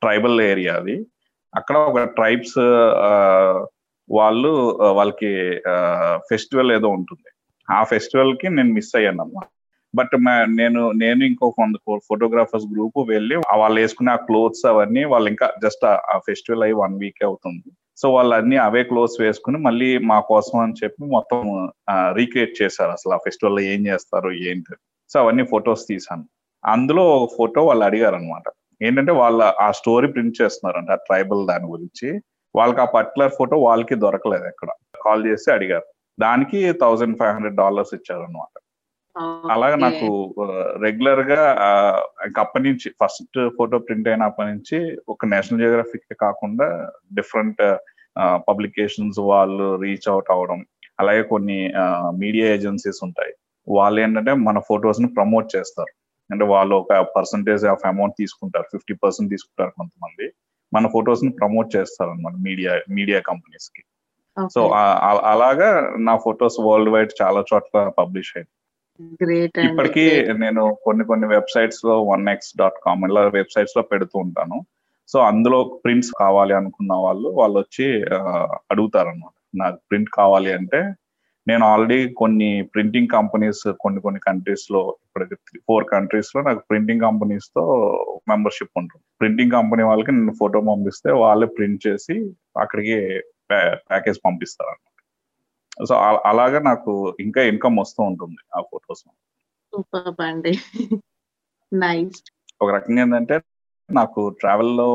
ట్రైబల్ ఏరియా అది. అక్కడ ఒక ట్రైబ్స్ వాళ్ళు వాళ్ళకి ఫెస్టివల్ ఏదో ఉంటుంది. ఆ ఫెస్టివల్కి నేను మిస్ అయ్యాను అన్నమాట బట్ నేను నేను ఇంకో కొంత ఫోటోగ్రాఫర్స్ గ్రూప్ వెళ్ళి వాళ్ళు వేసుకునే ఆ క్లోత్స్ అవన్నీ వాళ్ళు ఇంకా జస్ట్ ఆ ఫెస్టివల్ అయ్యి వన్ వీక్ అవుతుంది. సో వాళ్ళు అన్ని అవే క్లోత్స్ వేసుకుని మళ్ళీ మా కోసం అని చెప్పి మొత్తం రీక్రియేట్ చేశారు అసలు ఆ ఫెస్టివల్లో ఏం చేస్తారు ఏంటి. సో అవన్నీ ఫొటోస్ తీసాను అందులో ఫోటో వాళ్ళు అడిగారు అనమాట ఏంటంటే వాళ్ళ ఆ స్టోరీ ప్రింట్ చేస్తున్నారు అంటే ఆ ట్రైబల్ దాని గురించి. వాళ్ళకి ఆ పర్టికులర్ ఫోటో వాళ్ళకి దొరకలేదు ఎక్కడ. కాల్ చేసి అడిగారు. దానికి థౌజండ్ ఫైవ్ హండ్రెడ్ డాలర్స్ ఇచ్చారు అనమాట అలాగే నాకు రెగ్యులర్గా అప్పటి నుంచి ఫస్ట్ ఫోటో ప్రింట్ అయినప్పటి నుంచి ఒక నేషనల్ జియోగ్రఫిక్ కాకుండా డిఫరెంట్ పబ్లికేషన్స్ వాళ్ళు రీచ్ అవుట్ అవడం అలాగే కొన్ని మీడియా ఏజెన్సీస్ ఉంటాయి. వాళ్ళు ఏంటంటే మన ఫొటోస్ని ప్రమోట్ చేస్తారు. అంటే వాళ్ళు ఒక పర్సంటేజ్ ఆఫ్ అమౌంట్ తీసుకుంటారు ఫిఫ్టీ పర్సెంట్ తీసుకుంటారు కొంతమంది. మన ఫొటోస్ని ప్రమోట్ చేస్తారు అనమాట మీడియా మీడియా కంపెనీస్కి సో అలాగా నా ఫొటోస్ వరల్డ్ వైడ్ చాలా చోట్ల పబ్లిష్ అయింది ఇప్పటికీ నేను కొన్ని కొన్ని వెబ్సైట్స్లో వన్ ఎక్స్ డాట్ కామ్ ఇలా వెబ్సైట్స్లో పెడుతూ ఉంటాను. సో అందులో ప్రింట్స్ కావాలి అనుకున్న వాళ్ళు వాళ్ళు వచ్చి అడుగుతారు అనమాట నాకు ప్రింట్ కావాలి అంటే నేను ఆల్రెడీ కొన్ని ప్రింటింగ్ కంపెనీస్ కొన్ని కొన్ని కంట్రీస్లో ఇప్పటికి ఫోర్ కంట్రీస్లో నాకు ప్రింటింగ్ కంపెనీస్తో మెంబర్షిప్ ఉంటుంది. ప్రింటింగ్ కంపెనీ వాళ్ళకి నేను ఫోటో పంపిస్తే వాళ్ళే ప్రింట్ చేసి అక్కడికి ప్యాకేజ్ పంపిస్తారు సో అలాగా నాకు ఇంకా ఇన్కమ్ వస్తూ ఉంటుంది ఆ ఫొటోస్. అండి. నైస్. ఒక రకంగా ఏంటంటే నాకు ట్రావెల్లో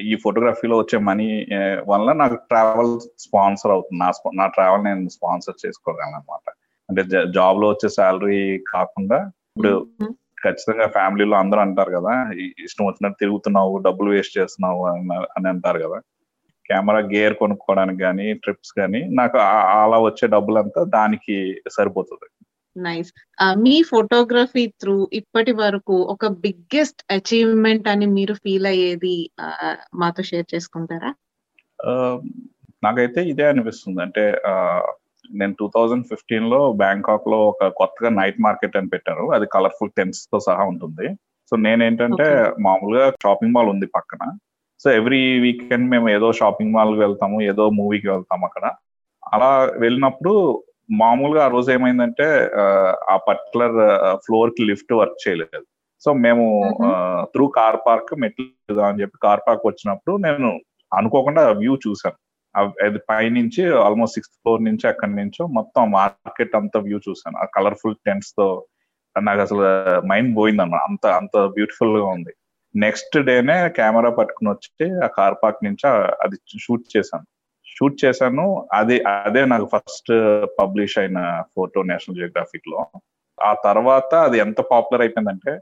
ఈ ఫోటోగ్రఫీలో వచ్చే మనీ వల్ల నాకు ట్రావెల్ స్పాన్సర్ అవుతుంది. నా నా ట్రావెల్ నేను స్పాన్సర్ చేసుకోగలను అనమాట అంటే జాబ్లో వచ్చే శాలరీ కాకుండా ఇప్పుడు ఖచ్చితంగా ఫ్యామిలీలో అందరూ అంటారు కదా ఇష్టం వచ్చినట్టు తిరుగుతున్నావు డబ్బులు వేస్ట్ చేస్తున్నావు అని అంటారు కదా. కెమెరా గేర్ కొనుక్కోవడానికి కానీ ట్రిప్స్ కానీ నాకు అలా వచ్చే డబ్బులంతా దానికి సరిపోతుంది. నైస్. మీ ఫోటోగ్రఫీ త్రూ ఇప్పటి వరకు ఒక బిగ్గెస్ట్ అచీవ్మెంట్ అని మీరు ఫీల్ అయ్యేది మాతో షేర్ చేసుకుంటారా? నాకైతే ఇదే అనిపిస్తుంది. అంటే నేను టూ థౌజండ్ ఫిఫ్టీన్లో బ్యాంకాక్లో ఒక కొత్తగా నైట్ మార్కెట్ అని పెట్టారు. అది కలర్ఫుల్ టెన్స్తో సహా ఉంటుంది. సో నేనేంటంటే మామూలుగా షాపింగ్ మాల్ ఉంది పక్కన. సో ఎవ్రీ వీకెండ్ మేము ఏదో షాపింగ్ మాల్ వెళ్తాము ఏదో మూవీకి వెళ్తాము అక్కడ. అలా వెళ్ళినప్పుడు మామూలుగా ఆ రోజు ఏమైందంటే ఆ పర్టికులర్ ఫ్లోర్కి లిఫ్ట్ వర్క్ చేయలేదు. సో మేము త్రూ కార్ పార్క్ మెట్లు అని చెప్పి కార్ పార్క్ వచ్చినప్పుడు నేను అనుకోకుండా వ్యూ చూసాను అది పైనుంచి ఆల్మోస్ట్ సిక్స్త్ ఫ్లోర్ నుంచి అక్కడి నుంచో మొత్తం మార్కెట్ అంతా వ్యూ చూసాను ఆ కలర్ఫుల్ టెంట్స్తో నాకు అసలు మైండ్ పోయింది అన్న అంత అంత బ్యూటిఫుల్గా ఉంది. నెక్స్ట్ డేనే కెమెరా పట్టుకుని వచ్చి ఆ కార్ పార్క్ నుంచి అది షూట్ చేశాను. షూట్ చేశాను. అది అదే నాకు ఫస్ట్ పబ్లిష్ అయిన ఫోటో నేషనల్ జియోగ్రఫిక్లో ఆ తర్వాత అది ఎంత పాపులర్ అయిపోయిందంటే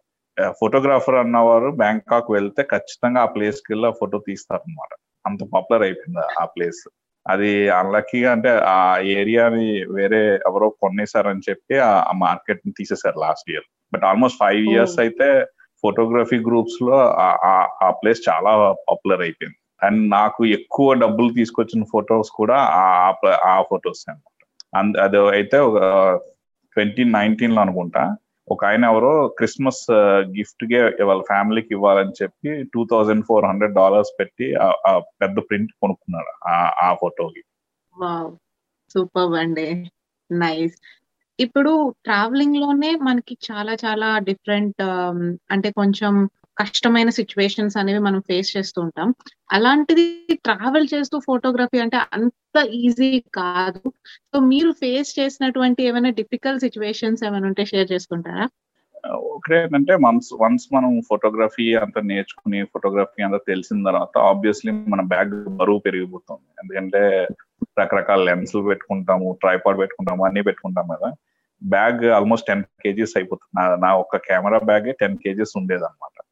ఫోటోగ్రాఫర్ అన్నవారు బ్యాంకాక్ వెళ్తే ఖచ్చితంగా ఆ ప్లేస్కి వెళ్ళి ఫోటో తీస్తారు అనమాట అంత పాపులర్ అయిపోయింది ఆ ప్లేస్. అది అన్లక్కీగా అంటే ఆ ఏరియాని వేరే ఎవరో కొనేసారని చెప్పి ఆ మార్కెట్ని తీసేశారు last year. But almost five years అయితే ఫోటోగ్రఫీ గ్రూప్స్లో ఆ ప్లేస్ చాలా పాపులర్ అయిపోయింది. అండ్ నాకు ఎక్కువ డబ్బులు తీసుకొచ్చిన ఫొటోస్ కూడా ఆ ఫొటోస్ అనమాట అది అయితే ఒక ట్వంటీ నైన్టీన్లో అనుకుంటా. ఒక ఆయన ఎవరో క్రిస్మస్ గిఫ్ట్గా వాళ్ళ ఫ్యామిలీకి ఇవ్వాలని చెప్పి two thousand four hundred dollars పెట్టి పెద్ద ప్రింట్ కొనుక్కున్నాడు ఆ ఫోటోకి సూపర్ అండి. నైస్ ఇప్పుడు ట్రావెలింగ్లోనే మనకి చాలా చాలా డిఫరెంట్ um, అంటే కొంచెం కష్టమైన సిచ్యువేషన్స్ అనేవి మనం ఫేస్ చేస్తూ ఉంటాం. అలాంటిది ట్రావెల్ చేస్తూ ఫోటోగ్రఫీ అంటే అంత ఈజీ కాదు. సో మీరు ఫేస్ చేసినటువంటి ఏమైనా డిఫికల్ట్ సిచ్యువేషన్స్ ఏమైనా ఉంటే షేర్ చేసుకుంటారా? ఒకటే ఏంటంటే వన్స్ వన్స్ మనం ఫోటోగ్రఫీ అంతా నేర్చుకుని ఫోటోగ్రఫీ అంతా తెలిసిన తర్వాత ఆబ్వియస్లీ మన బ్యాగ్ బరువు పెరిగిపోతుంది. ఎందుకంటే రకరకాల లెన్సులు పెట్టుకుంటాము ట్రైపాడ్ పెట్టుకుంటాము అన్ని పెట్టుకుంటాం కదా. బ్యాగ్ ఆల్మోస్ట్ టెన్ కేజీస్ అయిపోతుంది. నా నా ఒక కెమెరా బ్యాగ్ టెన్ కేజీస్ ఉండేది అనమాట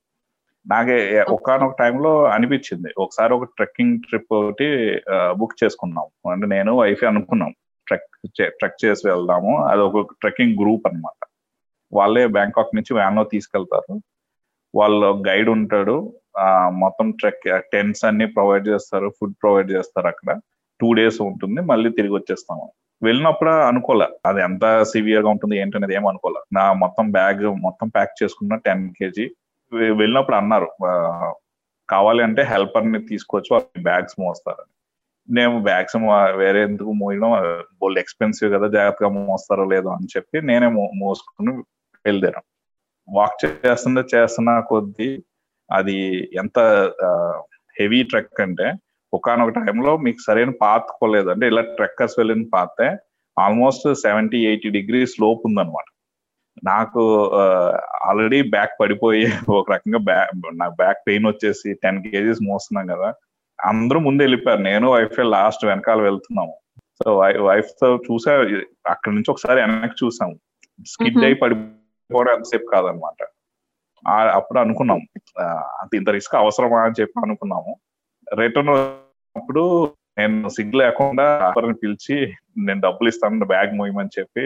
నాకే ఒకనొక టైంలో అనిపించింది. ఒకసారి ఒక ట్రెక్కింగ్ ట్రిప్ ఒకటి బుక్ చేసుకున్నాం. అంటే నేను వైఫ్ అనుకున్నాం. ట్రెక్ ట్రెక్ చేసి వెళ్దాము. అది ఒక ట్రెక్కింగ్ గ్రూప్ అనమాట వాళ్ళే బ్యాంకాక్ నుంచి వ్యాన్లో తీసుకెళ్తారు. వాళ్ళు గైడ్ ఉంటాడు. మొత్తం ట్రెక్ టెంట్స్ అన్ని ప్రొవైడ్ చేస్తారు. ఫుడ్ ప్రొవైడ్ చేస్తారు అక్కడ. టూ డేస్ ఉంటుంది. మళ్ళీ తిరిగి వచ్చేస్తాము. వెళ్ళినప్పుడు అనుకోలే. అది ఎంత సివియర్గా ఉంటుంది ఏంటనేది ఏం అనుకోలే. నా మొత్తం బ్యాగ్ మొత్తం ప్యాక్ చేసుకున్న టెన్ కేజీ వెళ్ళినప్పుడు అన్నారు కావాలి అంటే హెల్పర్ని తీసుకొచ్చి వాళ్ళు బ్యాగ్స్ మోస్తారని. నేను బ్యాగ్స్ వేరే ఎందుకు మోయడం? బోల్డ్ ఎక్స్పెన్సివ్ కదా జాగ్రత్తగా మోస్తారో లేదో? అని చెప్పి నేనే మోసుకుని వెళ్ళాను వాక్ చేస్తుంటే చేస్తున్న కొద్దీ అది ఎంత హెవీ ట్రెక్ అంటే ఒకనొక టైంలో మీకు సరైన పాత్ కోలేదు. అంటే ఇలా ట్రెక్కర్స్ వెళ్ళిన పాతే almost seventy eighty degree slope ఉందన్నమాట. నాకు ఆల్రెడీ బ్యాక్ పడిపోయి <laughs> ఒక రకంగా బ్యాక్ నాకు బ్యాక్ పెయిన్ వచ్చేసి టెన్ కేజీస్ మోస్తున్నాం కదా. అందరూ ముందు వెళ్ళిపోయారు. నేను వైఫ్ లాస్ట్ వెనకాల వెళ్తున్నాము. సో వైఫ్తో చూసా అక్కడ నుంచి ఒకసారి వెనక్కి చూసాము స్కిడ్ అయి పడిపోవడం ఎంతసేపు కాదనమాట అప్పుడు అనుకున్నాం అంత ఇంత రిస్క్ అవసరమా అని చెప్పి అనుకున్నాము. రిటర్న్ అప్పుడు నేను సిగ్ లేకుండా ఆఫర్ని పిలిచి నేను డబ్బులు ఇస్తాను బ్యాగ్ మోయమని చెప్పి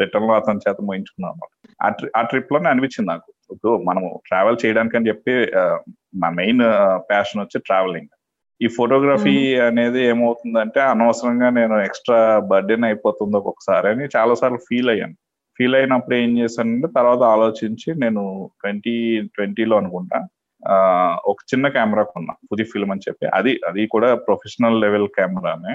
రిటర్న్లో అతని చేత మోయించుకున్నాను ఆ ట్రిప్లోనే అనిపించింది నాకు. ఇప్పుడు మనము ట్రావెల్ చేయడానికి అని చెప్పి నా మెయిన్ ప్యాషన్ వచ్చి ట్రావెలింగ్. ఈ ఫోటోగ్రఫీ అనేది ఏమవుతుందంటే అనవసరంగా నేను ఎక్స్ట్రా బర్డెన్ అయిపోతుంది ఒక్కొక్కసారి అని చాలా సార్లు ఫీల్ అయ్యాను. ఫీల్ అయినప్పుడు ఏం చేశానంటే తర్వాత ఆలోచించి నేను ట్వంటీ ట్వంటీలో అనుకుంటా. ఒక చిన్న కెమెరా కొన్నా పుది ఫిల్మ్ అని చెప్పి. అది అది కూడా ప్రొఫెషనల్ లెవెల్ కెమెరానే.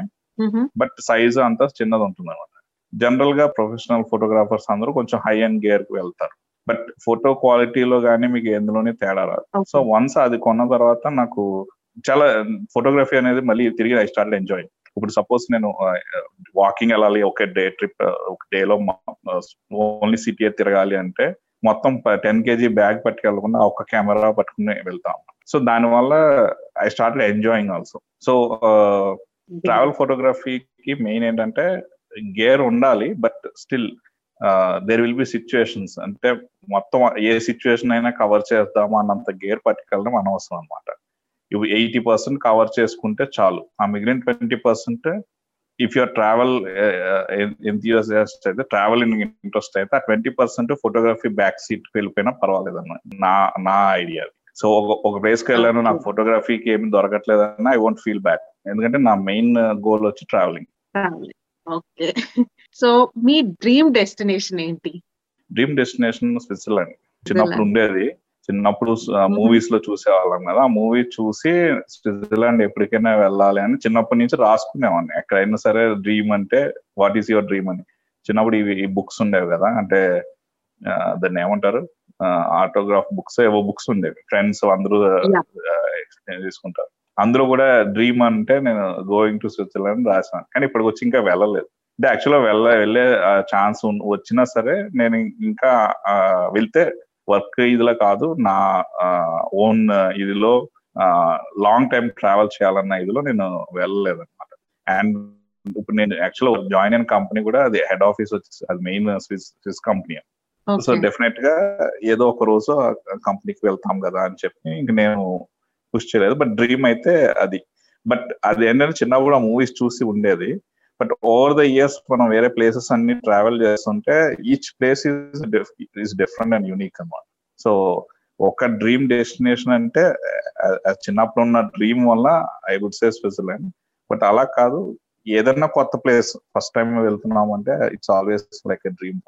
బట్ సైజ్ అంతా చిన్నది ఉంటుంది అనమాట జనరల్గా ప్రొఫెషనల్ ఫోటోగ్రాఫర్స్ అందరూ కొంచెం హై అండ్ గేర్కి వెళ్తారు. బట్ ఫోటో క్వాలిటీలో కానీ మీకు ఎందులోనే తేడా రాదు. సో వన్స్ అది కొన్న తర్వాత నాకు చాలా ఫోటోగ్రఫీ అనేది మళ్ళీ తిరిగి ఐ స్టార్ట్ ఎంజాయ్ ఇప్పుడు సపోజ్ నేను వాకింగ్ వెళ్ళాలి ఒక డే ట్రిప్ ఒక డేలో ఓన్లీ సిటీ తిరగాలి అంటే మొత్తం టెన్ కేజీ బ్యాగ్ పట్టుకెళ్ళకుండా ఒక కెమెరా పట్టుకుని వెళ్తాం. సో దానివల్ల I start enjoying also so travel ఫోటోగ్రఫీకి main ఏంటంటే గేర్ ఉండాలి but still there will be situations అంటే మొత్తం ఏ సిచ్యువేషన్ అయినా కవర్ చేద్దాం అన్నంత గేర్ పట్టుకెళ్ళడం అనవసరం అనమాట ఇవి ఎయిటీ పర్సెంట్ కవర్ చేసుకుంటే చాలు. ఆ మిగిలిన twenty percent if your travel enthusiast అయితే ట్రావెలింగ్ ఇంట్రెస్ట్ అయితే ఆ twenty percent photography back seat వెళ్ళిపోయినా పర్వాలేదు అన్న నా నా ఐడియా సో ఒక ప్లేస్కి వెళ్ళాను నాకు ఫోటోగ్రఫీకి ఏమి దొరకట్లేదు అన్న ఐ వోంట్ ఫీల్ బ్యాక్ ఎందుకంటే నా మెయిన్ గోల్ వచ్చి ట్రావెలింగ్. ఓకే. సో మీ డ్రీమ్ డెస్టినేషన్ ఏంటి? Dream destination Switzerland. చిన్నప్పుడు ఉండేది. చిన్నప్పుడు మూవీస్లో చూసేవాళ్ళం కదా ఆ మూవీ చూసి స్విట్జర్లాండ్ ఎప్పటికైనా వెళ్ళాలి అని చిన్నప్పటి నుంచి రాసుకునేవాడిని. ఎక్కడైనా సరే డ్రీమ్ అంటే వాట్ ఈస్ యువర్ డ్రీమ్ అని. చిన్నప్పుడు ఇవి ఈ బుక్స్ ఉండేవి కదా అంటే దాన్ని ఏమంటారు? ఆటోగ్రాఫ్ బుక్స్ ఏవో బుక్స్ ఉండేవి. ఫ్రెండ్స్ అందరూ ఎక్స్ప్లెయిన్ చేసుకుంటారు. అందరూ కూడా డ్రీమ్ అంటే నేను గోయింగ్ టు స్విట్జర్లాండ్ రాసాను కానీ ఇప్పటికి వచ్చి ఇంకా వెళ్ళలేదు. అంటే యాక్చువల్గా వెళ్ళ వెళ్ళే ఛాన్స్ వచ్చినా సరే నేను ఇంకా వెళ్తే వర్క్ ఇదిలో కాదు నా ఓన్ ఇదిలో లాంగ్ టైం ట్రావెల్ చేయాలన్న ఇదిలో నేను వెళ్ళలేదు అనమాట అండ్ ఇప్పుడు నేను యాక్చువల్ జాయిన్ అయిన కంపెనీ కూడా అది హెడ్ ఆఫీస్ వచ్చి అది main Swiss Swiss company so డెఫినెట్గా ఏదో ఒక రోజు కంపెనీకి వెళ్తాం కదా అని చెప్పి ఇంక నేను పుష్ చేయలేదు. బట్ డ్రీమ్ అయితే అది. బట్ అది ఏంటంటే చిన్నప్పుడు ఆ మూవీస్ చూసి ఉండేది. బట్ ఓవర్ ద ఇయర్స్ మనం వేరే ప్లేసెస్ అన్ని ట్రావెల్ చేస్తుంటే each place is different and unique అనమాట సో ఒక డ్రీమ్ డెస్టినేషన్ అంటే చిన్నప్పుడు ఉన్న డ్రీమ్ వల్ల I would say Switzerland but అలా కాదు ఏదన్నా కొత్త ప్లేస్ ఫస్ట్ టైం వెళ్తున్నాం అంటే it's always like a dream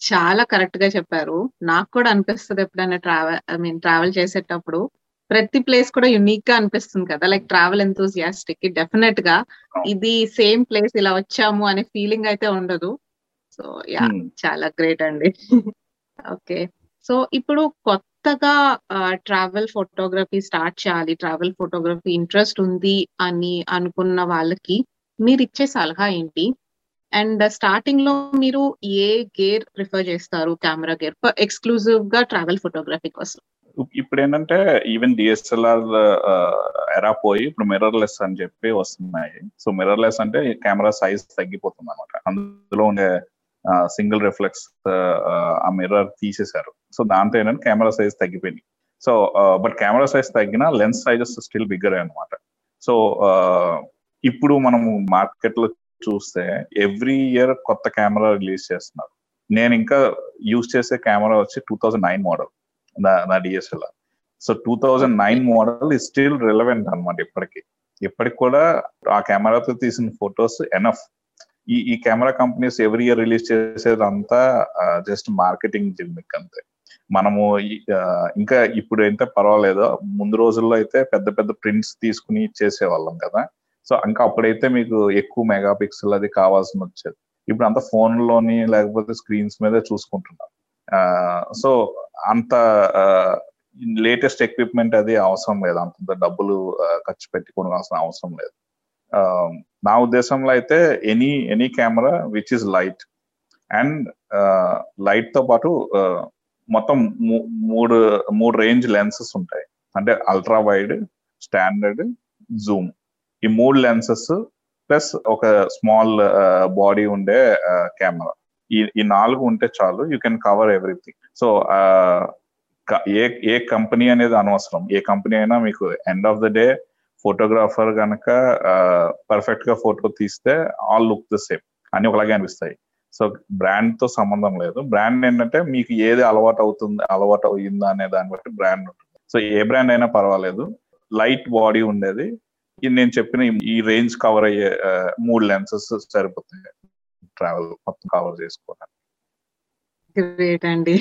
చాలా కరెక్ట్గా చెప్పారు. నాకు కూడా అనిపిస్తుంది ఎప్పుడైనా ట్రావెల్ ఐ మీన్ ట్రావెల్ చేసేటప్పుడు. ప్రతి ప్లేస్ కూడా యునిక్గా అనిపిస్తుంది కదా లైక్ ట్రావెల్ ఎంతూజియాస్టిక్ డెఫినెట్గా ఇది సేమ్ ప్లేస్ ఇలా వచ్చాము అనే ఫీలింగ్ అయితే ఉండదు. సో యా చాలా గ్రేట్ అండి. <laughs> ఓకే. సో ఇప్పుడు కొత్తగా ట్రావెల్ ఫోటోగ్రఫీ స్టార్ట్ చేయాలి ట్రావెల్ ఫోటోగ్రఫీ ఇంట్రెస్ట్ ఉంది అని అనుకున్న వాళ్ళకి మీరు ఇచ్చే సలహా ఏంటి? అండ్ స్టార్టింగ్లో మీరు ఏ గేర్ ప్రిఫర్ చేస్తారు కెమెరా గేర్? ఎక్స్క్లూజివ్గా ట్రావెల్ ఫోటోగ్రఫీ కోసం. ఇప్పుడు ఏంటంటే ఈవెన్ డిఎస్ఎల్ఆర్ ఎరా పోయి ఇప్పుడు మిర్రర్ లెస్ అని చెప్పి వస్తున్నాయి. సో మిర్రర్ లెస్ అంటే కెమెరా సైజ్ తగ్గిపోతుంది అనమాట అందులో ఉండే సింగిల్ రిఫ్లెక్స్ ఆ మిర్రర్ తీసేశారు. సో దాంతో ఏంటంటే కెమెరా సైజ్ తగ్గిపోయింది. సో బట్ కెమెరా సైజ్ తగ్గినా లెన్స్ సైజెస్ స్టిల్ బిగ్గర్ అనమాట సో ఇప్పుడు మనము మార్కెట్లో చూస్తే ఎవ్రీ ఇయర్ కొత్త కెమెరా రిలీజ్ చేస్తున్నారు. నేను ఇంకా యూజ్ చేసే కెమెరా వచ్చి టూ థౌజండ్ నైన్ మోడల్ నా DSLR so two thousand nine model is still relevant అనమాట ఇప్పటికి. ఇప్పటికి కూడా ఆ కెమెరాతో తీసిన ఫొటోస్ ఎనఫ్ ఈ ఈ camera companies every year release చేసేదంతా జస్ట్ మార్కెటింగ్ జిమ్మిక్ అంతే. మనము ఇంకా ఇప్పుడు అయితే పర్వాలేదు. ముందు రోజుల్లో అయితే పెద్ద పెద్ద ప్రింట్స్ తీసుకుని చేసేవాళ్ళం కదా. సో ఇంకా అప్పుడైతే మీకు ఎక్కువ మెగా పిక్సెల్ అది కావాల్సి వచ్చేది ఇప్పుడు అంత ఫోన్లోని లేకపోతే స్క్రీన్స్ మీద చూసుకుంటున్నారు సో అంత లేటెస్ట్ ఎక్విప్మెంట్ అది అవసరం లేదు. అంత డబ్బులు ఖర్చు పెట్టుకోవాల్సిన అవసరం లేదు. నా ఉద్దేశంలో అయితే any any camera which is light and లైట్తో పాటు మొత్తం మూడు మూడు రేంజ్ లెన్సెస్ ఉంటాయి. అంటే అల్ట్రా వైడ్ స్టాండర్డ్ జూమ్. ఈ మూడు లెన్సెస్ ప్లస్ ఒక స్మాల్ బాడీ ఉండే కెమెరా. ఈ ఈ నాలుగు ఉంటే చాలు you can cover everything so ఏ ఏ కంపెనీ అనేది అనవసరం. ఏ కంపెనీ అయినా మీకు end of the day photographer కనుక పర్ఫెక్ట్గా ఫోటో తీస్తే ఆల్ లుక్ ద సేమ్ అన్ని ఒకలాగే అనిపిస్తాయి. సో బ్రాండ్తో సంబంధం లేదు. బ్రాండ్ ఏంటంటే మీకు ఏది అలవాటు అవుతుంది అలవాటు అయ్యిందా అనే దాన్ని బట్టి బ్రాండ్ ఉంటుంది. సో ఏ బ్రాండ్ అయినా పర్వాలేదు. లైట్ బాడీ ఉండేది. నేను చెప్పిన ఈ రేంజ్ కవర్ అయ్యే మూడు లెన్సెస్ సరిపోతాయి. ట్రావెల్ మొత్తం కవర్ చేసుకోవడానికి గ్రేట్ అండి.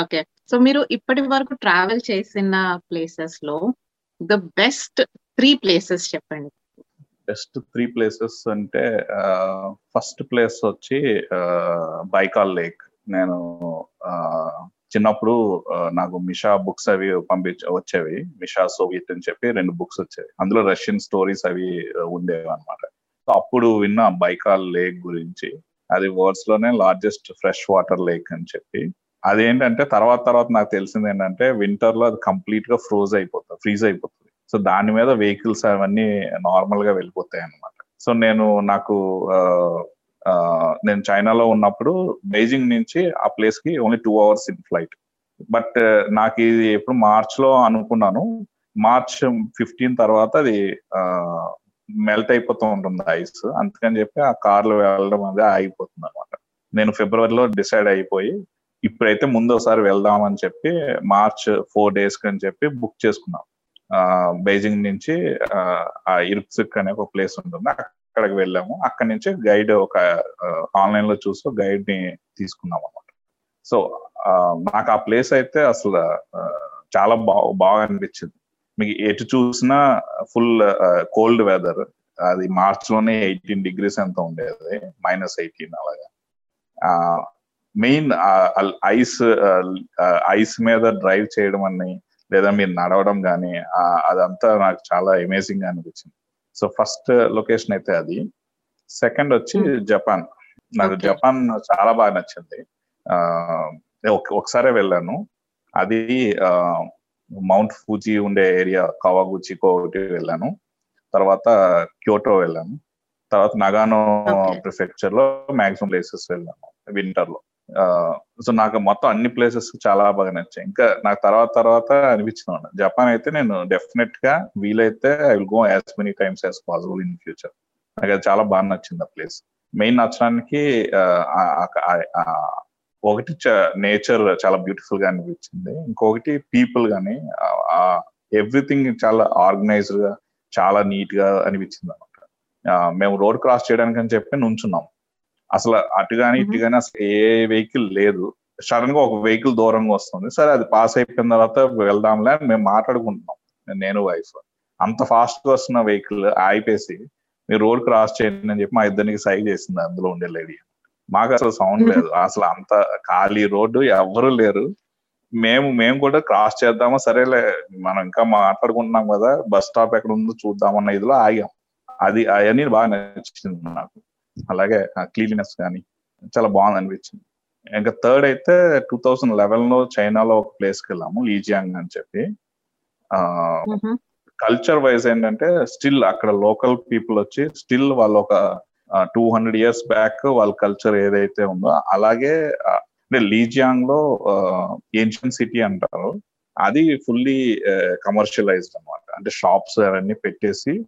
ఓకే సో మీరు ఇప్పటి వరకు ట్రావెల్ చేసిన ప్లేసెస్లో ద బెస్ట్ త్రీ ప్లేసెస్ చెప్పండి. బెస్ట్ త్రీ ప్లేసెస్ అంటే ఫస్ట్ ప్లేస్ వచ్చి బైకాల్ లేక్ నేను చిన్నప్పుడు నాకు మిషా బుక్స్ అవి పంపించ వచ్చేవి. మిషా సోవియట్ అని చెప్పి రెండు బుక్స్ వచ్చేవి. అందులో రష్యన్ స్టోరీస్ అవి ఉండేవి అనమాట అప్పుడు విన్న బైకాల్ లేక్ గురించి అది వరల్డ్స్లోనే లార్జెస్ట్ ఫ్రెష్ వాటర్ లేక్ అని చెప్పి. అదేంటంటే తర్వాత తర్వాత నాకు తెలిసింది ఏంటంటే వింటర్లో అది కంప్లీట్గా ఫ్రోజ్ అయిపోతుంది ఫ్రీజ్ అయిపోతుంది. సో దాని మీద వెహికల్స్ అవన్నీ నార్మల్గా వెళ్ళిపోతాయి అనమాట సో నేను నాకు నేను చైనాలో ఉన్నప్పుడు బెయిజింగ్ నుంచి ఆ ప్లేస్కి only two hours in flight but నాకు ఇది ఎప్పుడు మార్చ్లో అనుకున్నాను. మార్చ్ ఫిఫ్టీన్ తర్వాత అది మెల్ట్ అయిపోతూ ఉంటుంది ఐస్. అందుకని చెప్పి ఆ కార్లో వెళ్ళడం అనేది ఆగిపోతుంది అనమాట నేను ఫిబ్రవరిలో డిసైడ్ అయిపోయి ఇప్పుడైతే ముందోసారి వెళ్దాం వెళ్దామని చెప్పి మార్చ్ ఫోర్ డేస్ అని చెప్పి బుక్ చేసుకున్నాం. బెయిజింగ్ నుంచి ఆ ఇరుక్సిక్ అనే ఒక ప్లేస్ ఉంటుంది. అక్కడికి వెళ్ళాము. అక్కడి నుంచి గైడ్ ఒక ఆన్లైన్లో చూసి గైడ్ని తీసుకున్నాం అనమాట సో నాకు ఆ ప్లేస్ అయితే అసలు చాలా బాగా బాగా అనిపించింది. మీకు ఎటు చూసినా ఫుల్ కోల్డ్ వెదర్ అది మార్చ్లోనే ఎయిటీన్ డిగ్రీస్ ఎంత ఉండేది? మైనస్ ఎయిటీన్ అలాగా. మెయిన్ ఐస్ ఐస్ మీద డ్రైవ్ చేయడం అని లేదా మీరు నడవడం కానీ అదంతా నాకు చాలా అమేజింగ్గా అనిపించింది. సో ఫస్ట్ లొకేషన్ అయితే అది. సెకండ్ వచ్చి జపాన్ నాకు జపాన్ చాలా బాగా నచ్చింది. ఒక- ఒకసారే వెళ్ళాను. అది మౌంట్ ఫూజీ ఉండే ఏరియా కవాగుచికో ఒకటి వెళ్ళాను. తర్వాత క్యోటో వెళ్ళాను. తర్వాత నగానో. ప్రిఫెక్చర్లో మాక్సిమం ప్లేసెస్ వెళ్ళాను వింటర్లో సో నాకు మొత్తం అన్ని ప్లేసెస్ చాలా బాగా నచ్చాయి. ఇంకా నాకు తర్వాత తర్వాత అనిపించింది జపాన్ అయితే నేను డెఫినెట్గా వీలైతే I will go as many times as possible in future. నాకు అది చాలా బాగా నచ్చింది ఆ ప్లేస్. మెయిన్ నచ్చడానికి ఒకటి నేచర్ చాలా బ్యూటిఫుల్గా అనిపించింది. ఇంకొకటి పీపుల్ గానీ ఎవ్రీథింగ్ చాలా ఆర్గనైజ్డ్గా చాలా నీట్గా అనిపించింది అనమాట మేము రోడ్ క్రాస్ చేయడానికి అని చెప్పి నుంచున్నాం. అసలు అటు గాని ఇటు గాని అసలు ఏ వెహికల్ లేదు. సడన్గా ఒక వెహికల్ దూరంగా వస్తుంది. సరే అది పాస్ అయిపోయిన తర్వాత వెళ్దాంలే అని మేము మాట్లాడుకుంటున్నాం. నేను వైఫ్ అంత ఫాస్ట్గా వస్తున్న వెహికల్ ఆగిపేసి మీరు రోడ్ క్రాస్ చేయండి అని చెప్పి మా ఇద్దరికి సైడ్ చేసింది అందులో ఉండే లేడీ మాకు అసలు సౌండ్ లేదు. అసలు అంత ఖాళీ రోడ్డు ఎవ్వరు లేరు. మేము మేము కూడా క్రాస్ చేద్దామా సరేలే మనం ఇంకా మాట్లాడుకుంటున్నాం కదా బస్ స్టాప్ ఎక్కడ ఉందో చూద్దామన్న ఇదిలో ఆగాం. అది అవన్నీ బాగా నచ్చింది నాకు. అలాగే క్లీనినెస్ కానీ చాలా బాగుంది అనిపించింది. ఇంకా థర్డ్ అయితే టూ థౌజండ్ లెవెన్లో చైనాలో ఒక ప్లేస్కి వెళ్ళాము లీజియాంగ్ అని చెప్పి. కల్చర్ వైజ్ ఏంటంటే స్టిల్ అక్కడ లోకల్ పీపుల్ వచ్చి స్టిల్ వాళ్ళు ఒక టూ హండ్రెడ్ ఇయర్స్ బ్యాక్ వాళ్ళ కల్చర్ ఏదైతే ఉందో అలాగే అంటే లీజియాంగ్లో ఏన్షియన్ సిటీ అంటారు. అది ఫుల్లీ కమర్షియలైజ్డ్ అన్నమాట. అంటే షాప్స్ అవన్నీ పెట్టేసి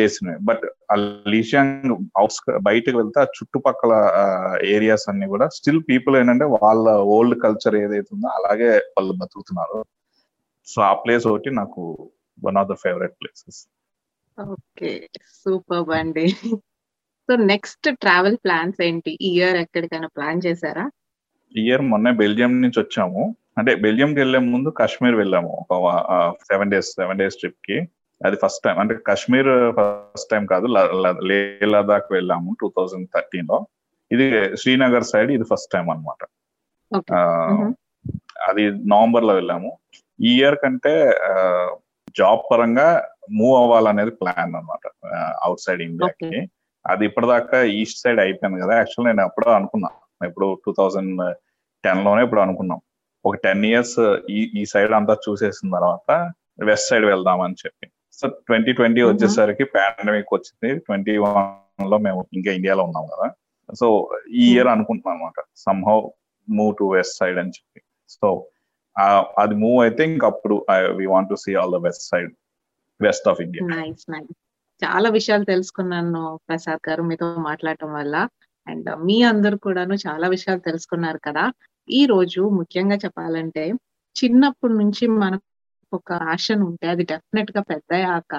చేసినవి. బట్ ఆ లీజియాంగ్ అవుట్స్ బయటకు వెళ్తే ఆ చుట్టుపక్కల ఏరియాస్ అన్ని కూడా స్టిల్ పీపుల్ ఏంటంటే వాళ్ళ ఓల్డ్ కల్చర్ ఏదైతే ఉందో అలాగే వాళ్ళు బతుకుతున్నారు. సో ఆ ప్లేస్ ఒకటి నాకు one of the favourite places okay. Super అండి. సో నెక్స్ట్ ట్రావెల్ ప్లాన్స్ ఏంటి? ఈ ఇయర్ ఎక్కడికైనా ప్లాన్ చేశారా? ఇయర్ మొన్నే బెల్జియం నుంచి వచ్చాము. అంటే బెల్జియంకి వెళ్ళే ముందు కాశ్మీర్ వెళ్ళాము. ఒక సెవెన్ డేస్ సెవెన్ డేస్ ట్రిప్కి. అది ఫస్ట్ టైం అంటే కాశ్మీర్ ఫస్ట్ టైం కాదు. ల- ల- లే లదాఖ్ వెళ్ళాము టూ థౌజండ్ థర్టీన్లో. ఇది శ్రీనగర్ సైడ్ ఇది ఫస్ట్ టైం అనమాట. అది నవంబర్లో వెళ్ళాము. ఈ ఇయర్ కంటే జాబ్ పరంగా మూవ్ అవ్వాలనేది ప్లాన్ అనమాట అవుట్ సైడ్ ఇండియాకి. అది ఇప్పటిదాకా ఈస్ట్ సైడ్ అయిపోయింది కదా. యాక్చువల్ నేను ఎప్పుడో అనుకున్నా. ఇప్పుడు టూ థౌజండ్ టెన్లోనే ఇప్పుడు అనుకున్నాం. ఒక టెన్ ఇయర్స్ ఈ ఈ సైడ్ అంతా చూసేసిన తర్వాత వెస్ట్ సైడ్ వెళ్దామని చెప్పి. So twenty twenty. వచ్చేసరికి పాండమిక్ వచ్చింది. ట్వంటీ వన్లో మేము ఇంకా ఇండియాలో ఉన్నాం కదా. సో ఈ ఇయర్ అనుకుంటున్నాం అనమాట somehow move to west side అని చెప్పి. సో అది మూవ్ అయితే ఇంకప్పుడు we want to see all the west side west of India చాలా విషయాలు తెలుసుకున్నాను ప్రసాద్ గారు మీతో మాట్లాడటం వల్ల. అండ్ మీ అందరు కూడాను చాలా విషయాలు తెలుసుకున్నారు కదా. ఈ రోజు ముఖ్యంగా చెప్పాలంటే చిన్నప్పటి నుంచి మనకు ఒక ఆశను ఉంటే అది డెఫినెట్గా పెద్దయాక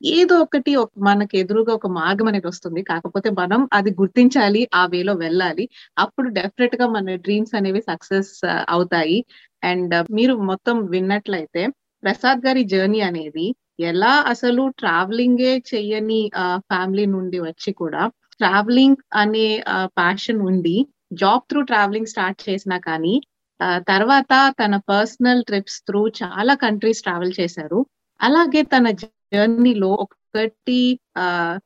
ఏదో ఒకటి మనకు మనకి ఎదురుగా ఒక మార్గం అనేది వస్తుంది. కాకపోతే మనం అది గుర్తించాలి ఆ వేలో వెళ్ళాలి. అప్పుడు డెఫినెట్గా మన డ్రీమ్స్ అనేవి సక్సెస్ అవుతాయి. అండ్ మీరు మొత్తం విన్నట్లయితే ప్రసాద్ గారి జర్నీ అనేది ఎలా అసలు ట్రావెలింగే చెయ్యని ఫ్యామిలీ నుండి వచ్చి కూడా ట్రావెలింగ్ అనే ప్యాషన్ ఉండి జాబ్ త్రూ ట్రావెలింగ్ స్టార్ట్ చేసినా కానీ తర్వాత తన పర్సనల్ ట్రిప్స్ త్రూ చాలా కంట్రీస్ ట్రావెల్ చేశారు. అలాగే తన జర్నీలో ఒకటి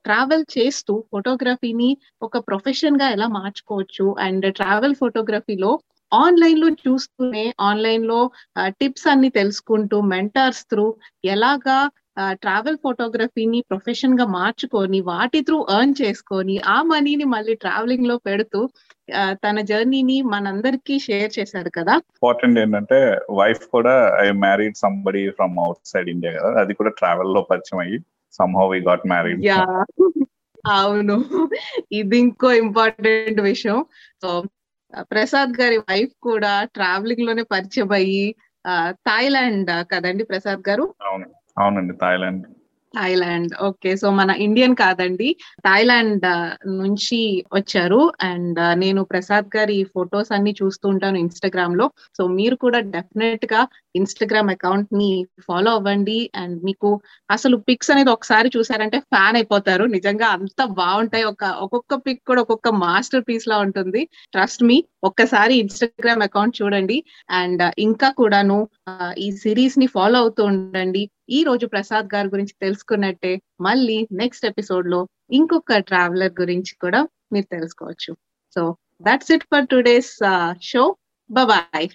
ట్రావెల్ చేస్తూ ఫోటోగ్రఫీని ఒక ప్రొఫెషన్గా ఎలా మార్చుకోవచ్చు అండ్ ట్రావెల్ ఫోటోగ్రఫీలో ఆన్లైన్లో చూస్తూనే ఆన్లైన్లో టిప్స్ అన్ని తెలుసుకుంటూ మెంటర్స్ త్రూ ఎలాగా ట్రావెల్ ఫోటోగ్రఫీని ప్రొఫెషన్గా మార్చుకొని వాటి త్రూ ఎర్న్ చేసుకొని ఆ మనీని మళ్ళీ ట్రావెలింగ్లో పెడుతూ తన జర్నీని మనందరికీ షేర్ చేశారు కదా? ఇంపార్టెంట్ ఏంటంటే వైఫ్ కూడా I married somebody from outside India కదా? అది కూడా ట్రావెల్లో పరిచయం అయ్యి somehow we got married yeah. అవును. ఇది ఇంకో ఇంపార్టెంట్ విషయం. సో ప్రసాద్ గారి వైఫ్ కూడా ట్రావెలింగ్లోనే పరిచయం అయ్యి ఆ, థాయిలాండ్ కదండి ప్రసాద్ గారు? అవును అవునండి థాయిలాండ్. థాయిలాండ్. ఓకే సో మన ఇండియన్ కాదండి. థాయిలాండ్ నుంచి వచ్చారు. అండ్ నేను ప్రసాద్ గారి ఫొటోస్ అన్ని చూస్తూ ఉంటాను ఇన్స్టాగ్రామ్లో సో మీరు కూడా డెఫినెట్గా ఇన్స్టాగ్రామ్ అకౌంట్ని ఫాలో అవ్వండి. అండ్ మీకు అసలు పిక్స్ అనేది ఒకసారి చూసారంటే ఫ్యాన్ అయిపోతారు. నిజంగా అంత బాగుంటాయి. ఒక ఒక్కొక్క పిక్ కూడా ఒక్కొక్క మాస్టర్ పీస్ లా ఉంటుంది. ట్రస్ట్ మీ ఒక్కసారి ఇన్స్టాగ్రామ్ అకౌంట్ చూడండి. అండ్ ఇంకా కూడాను ఈ సిరీస్ని ఫాలో అవుతూ ఉండండి. ఈ రోజు ప్రసాద్ గారి గురించి తెలుసుకున్నట్టే మళ్ళీ నెక్స్ట్ ఎపిసోడ్లో ఇంకొక ట్రావెలర్ గురించి కూడా మీరు తెలుసుకోవచ్చు. So that's it for today's show bye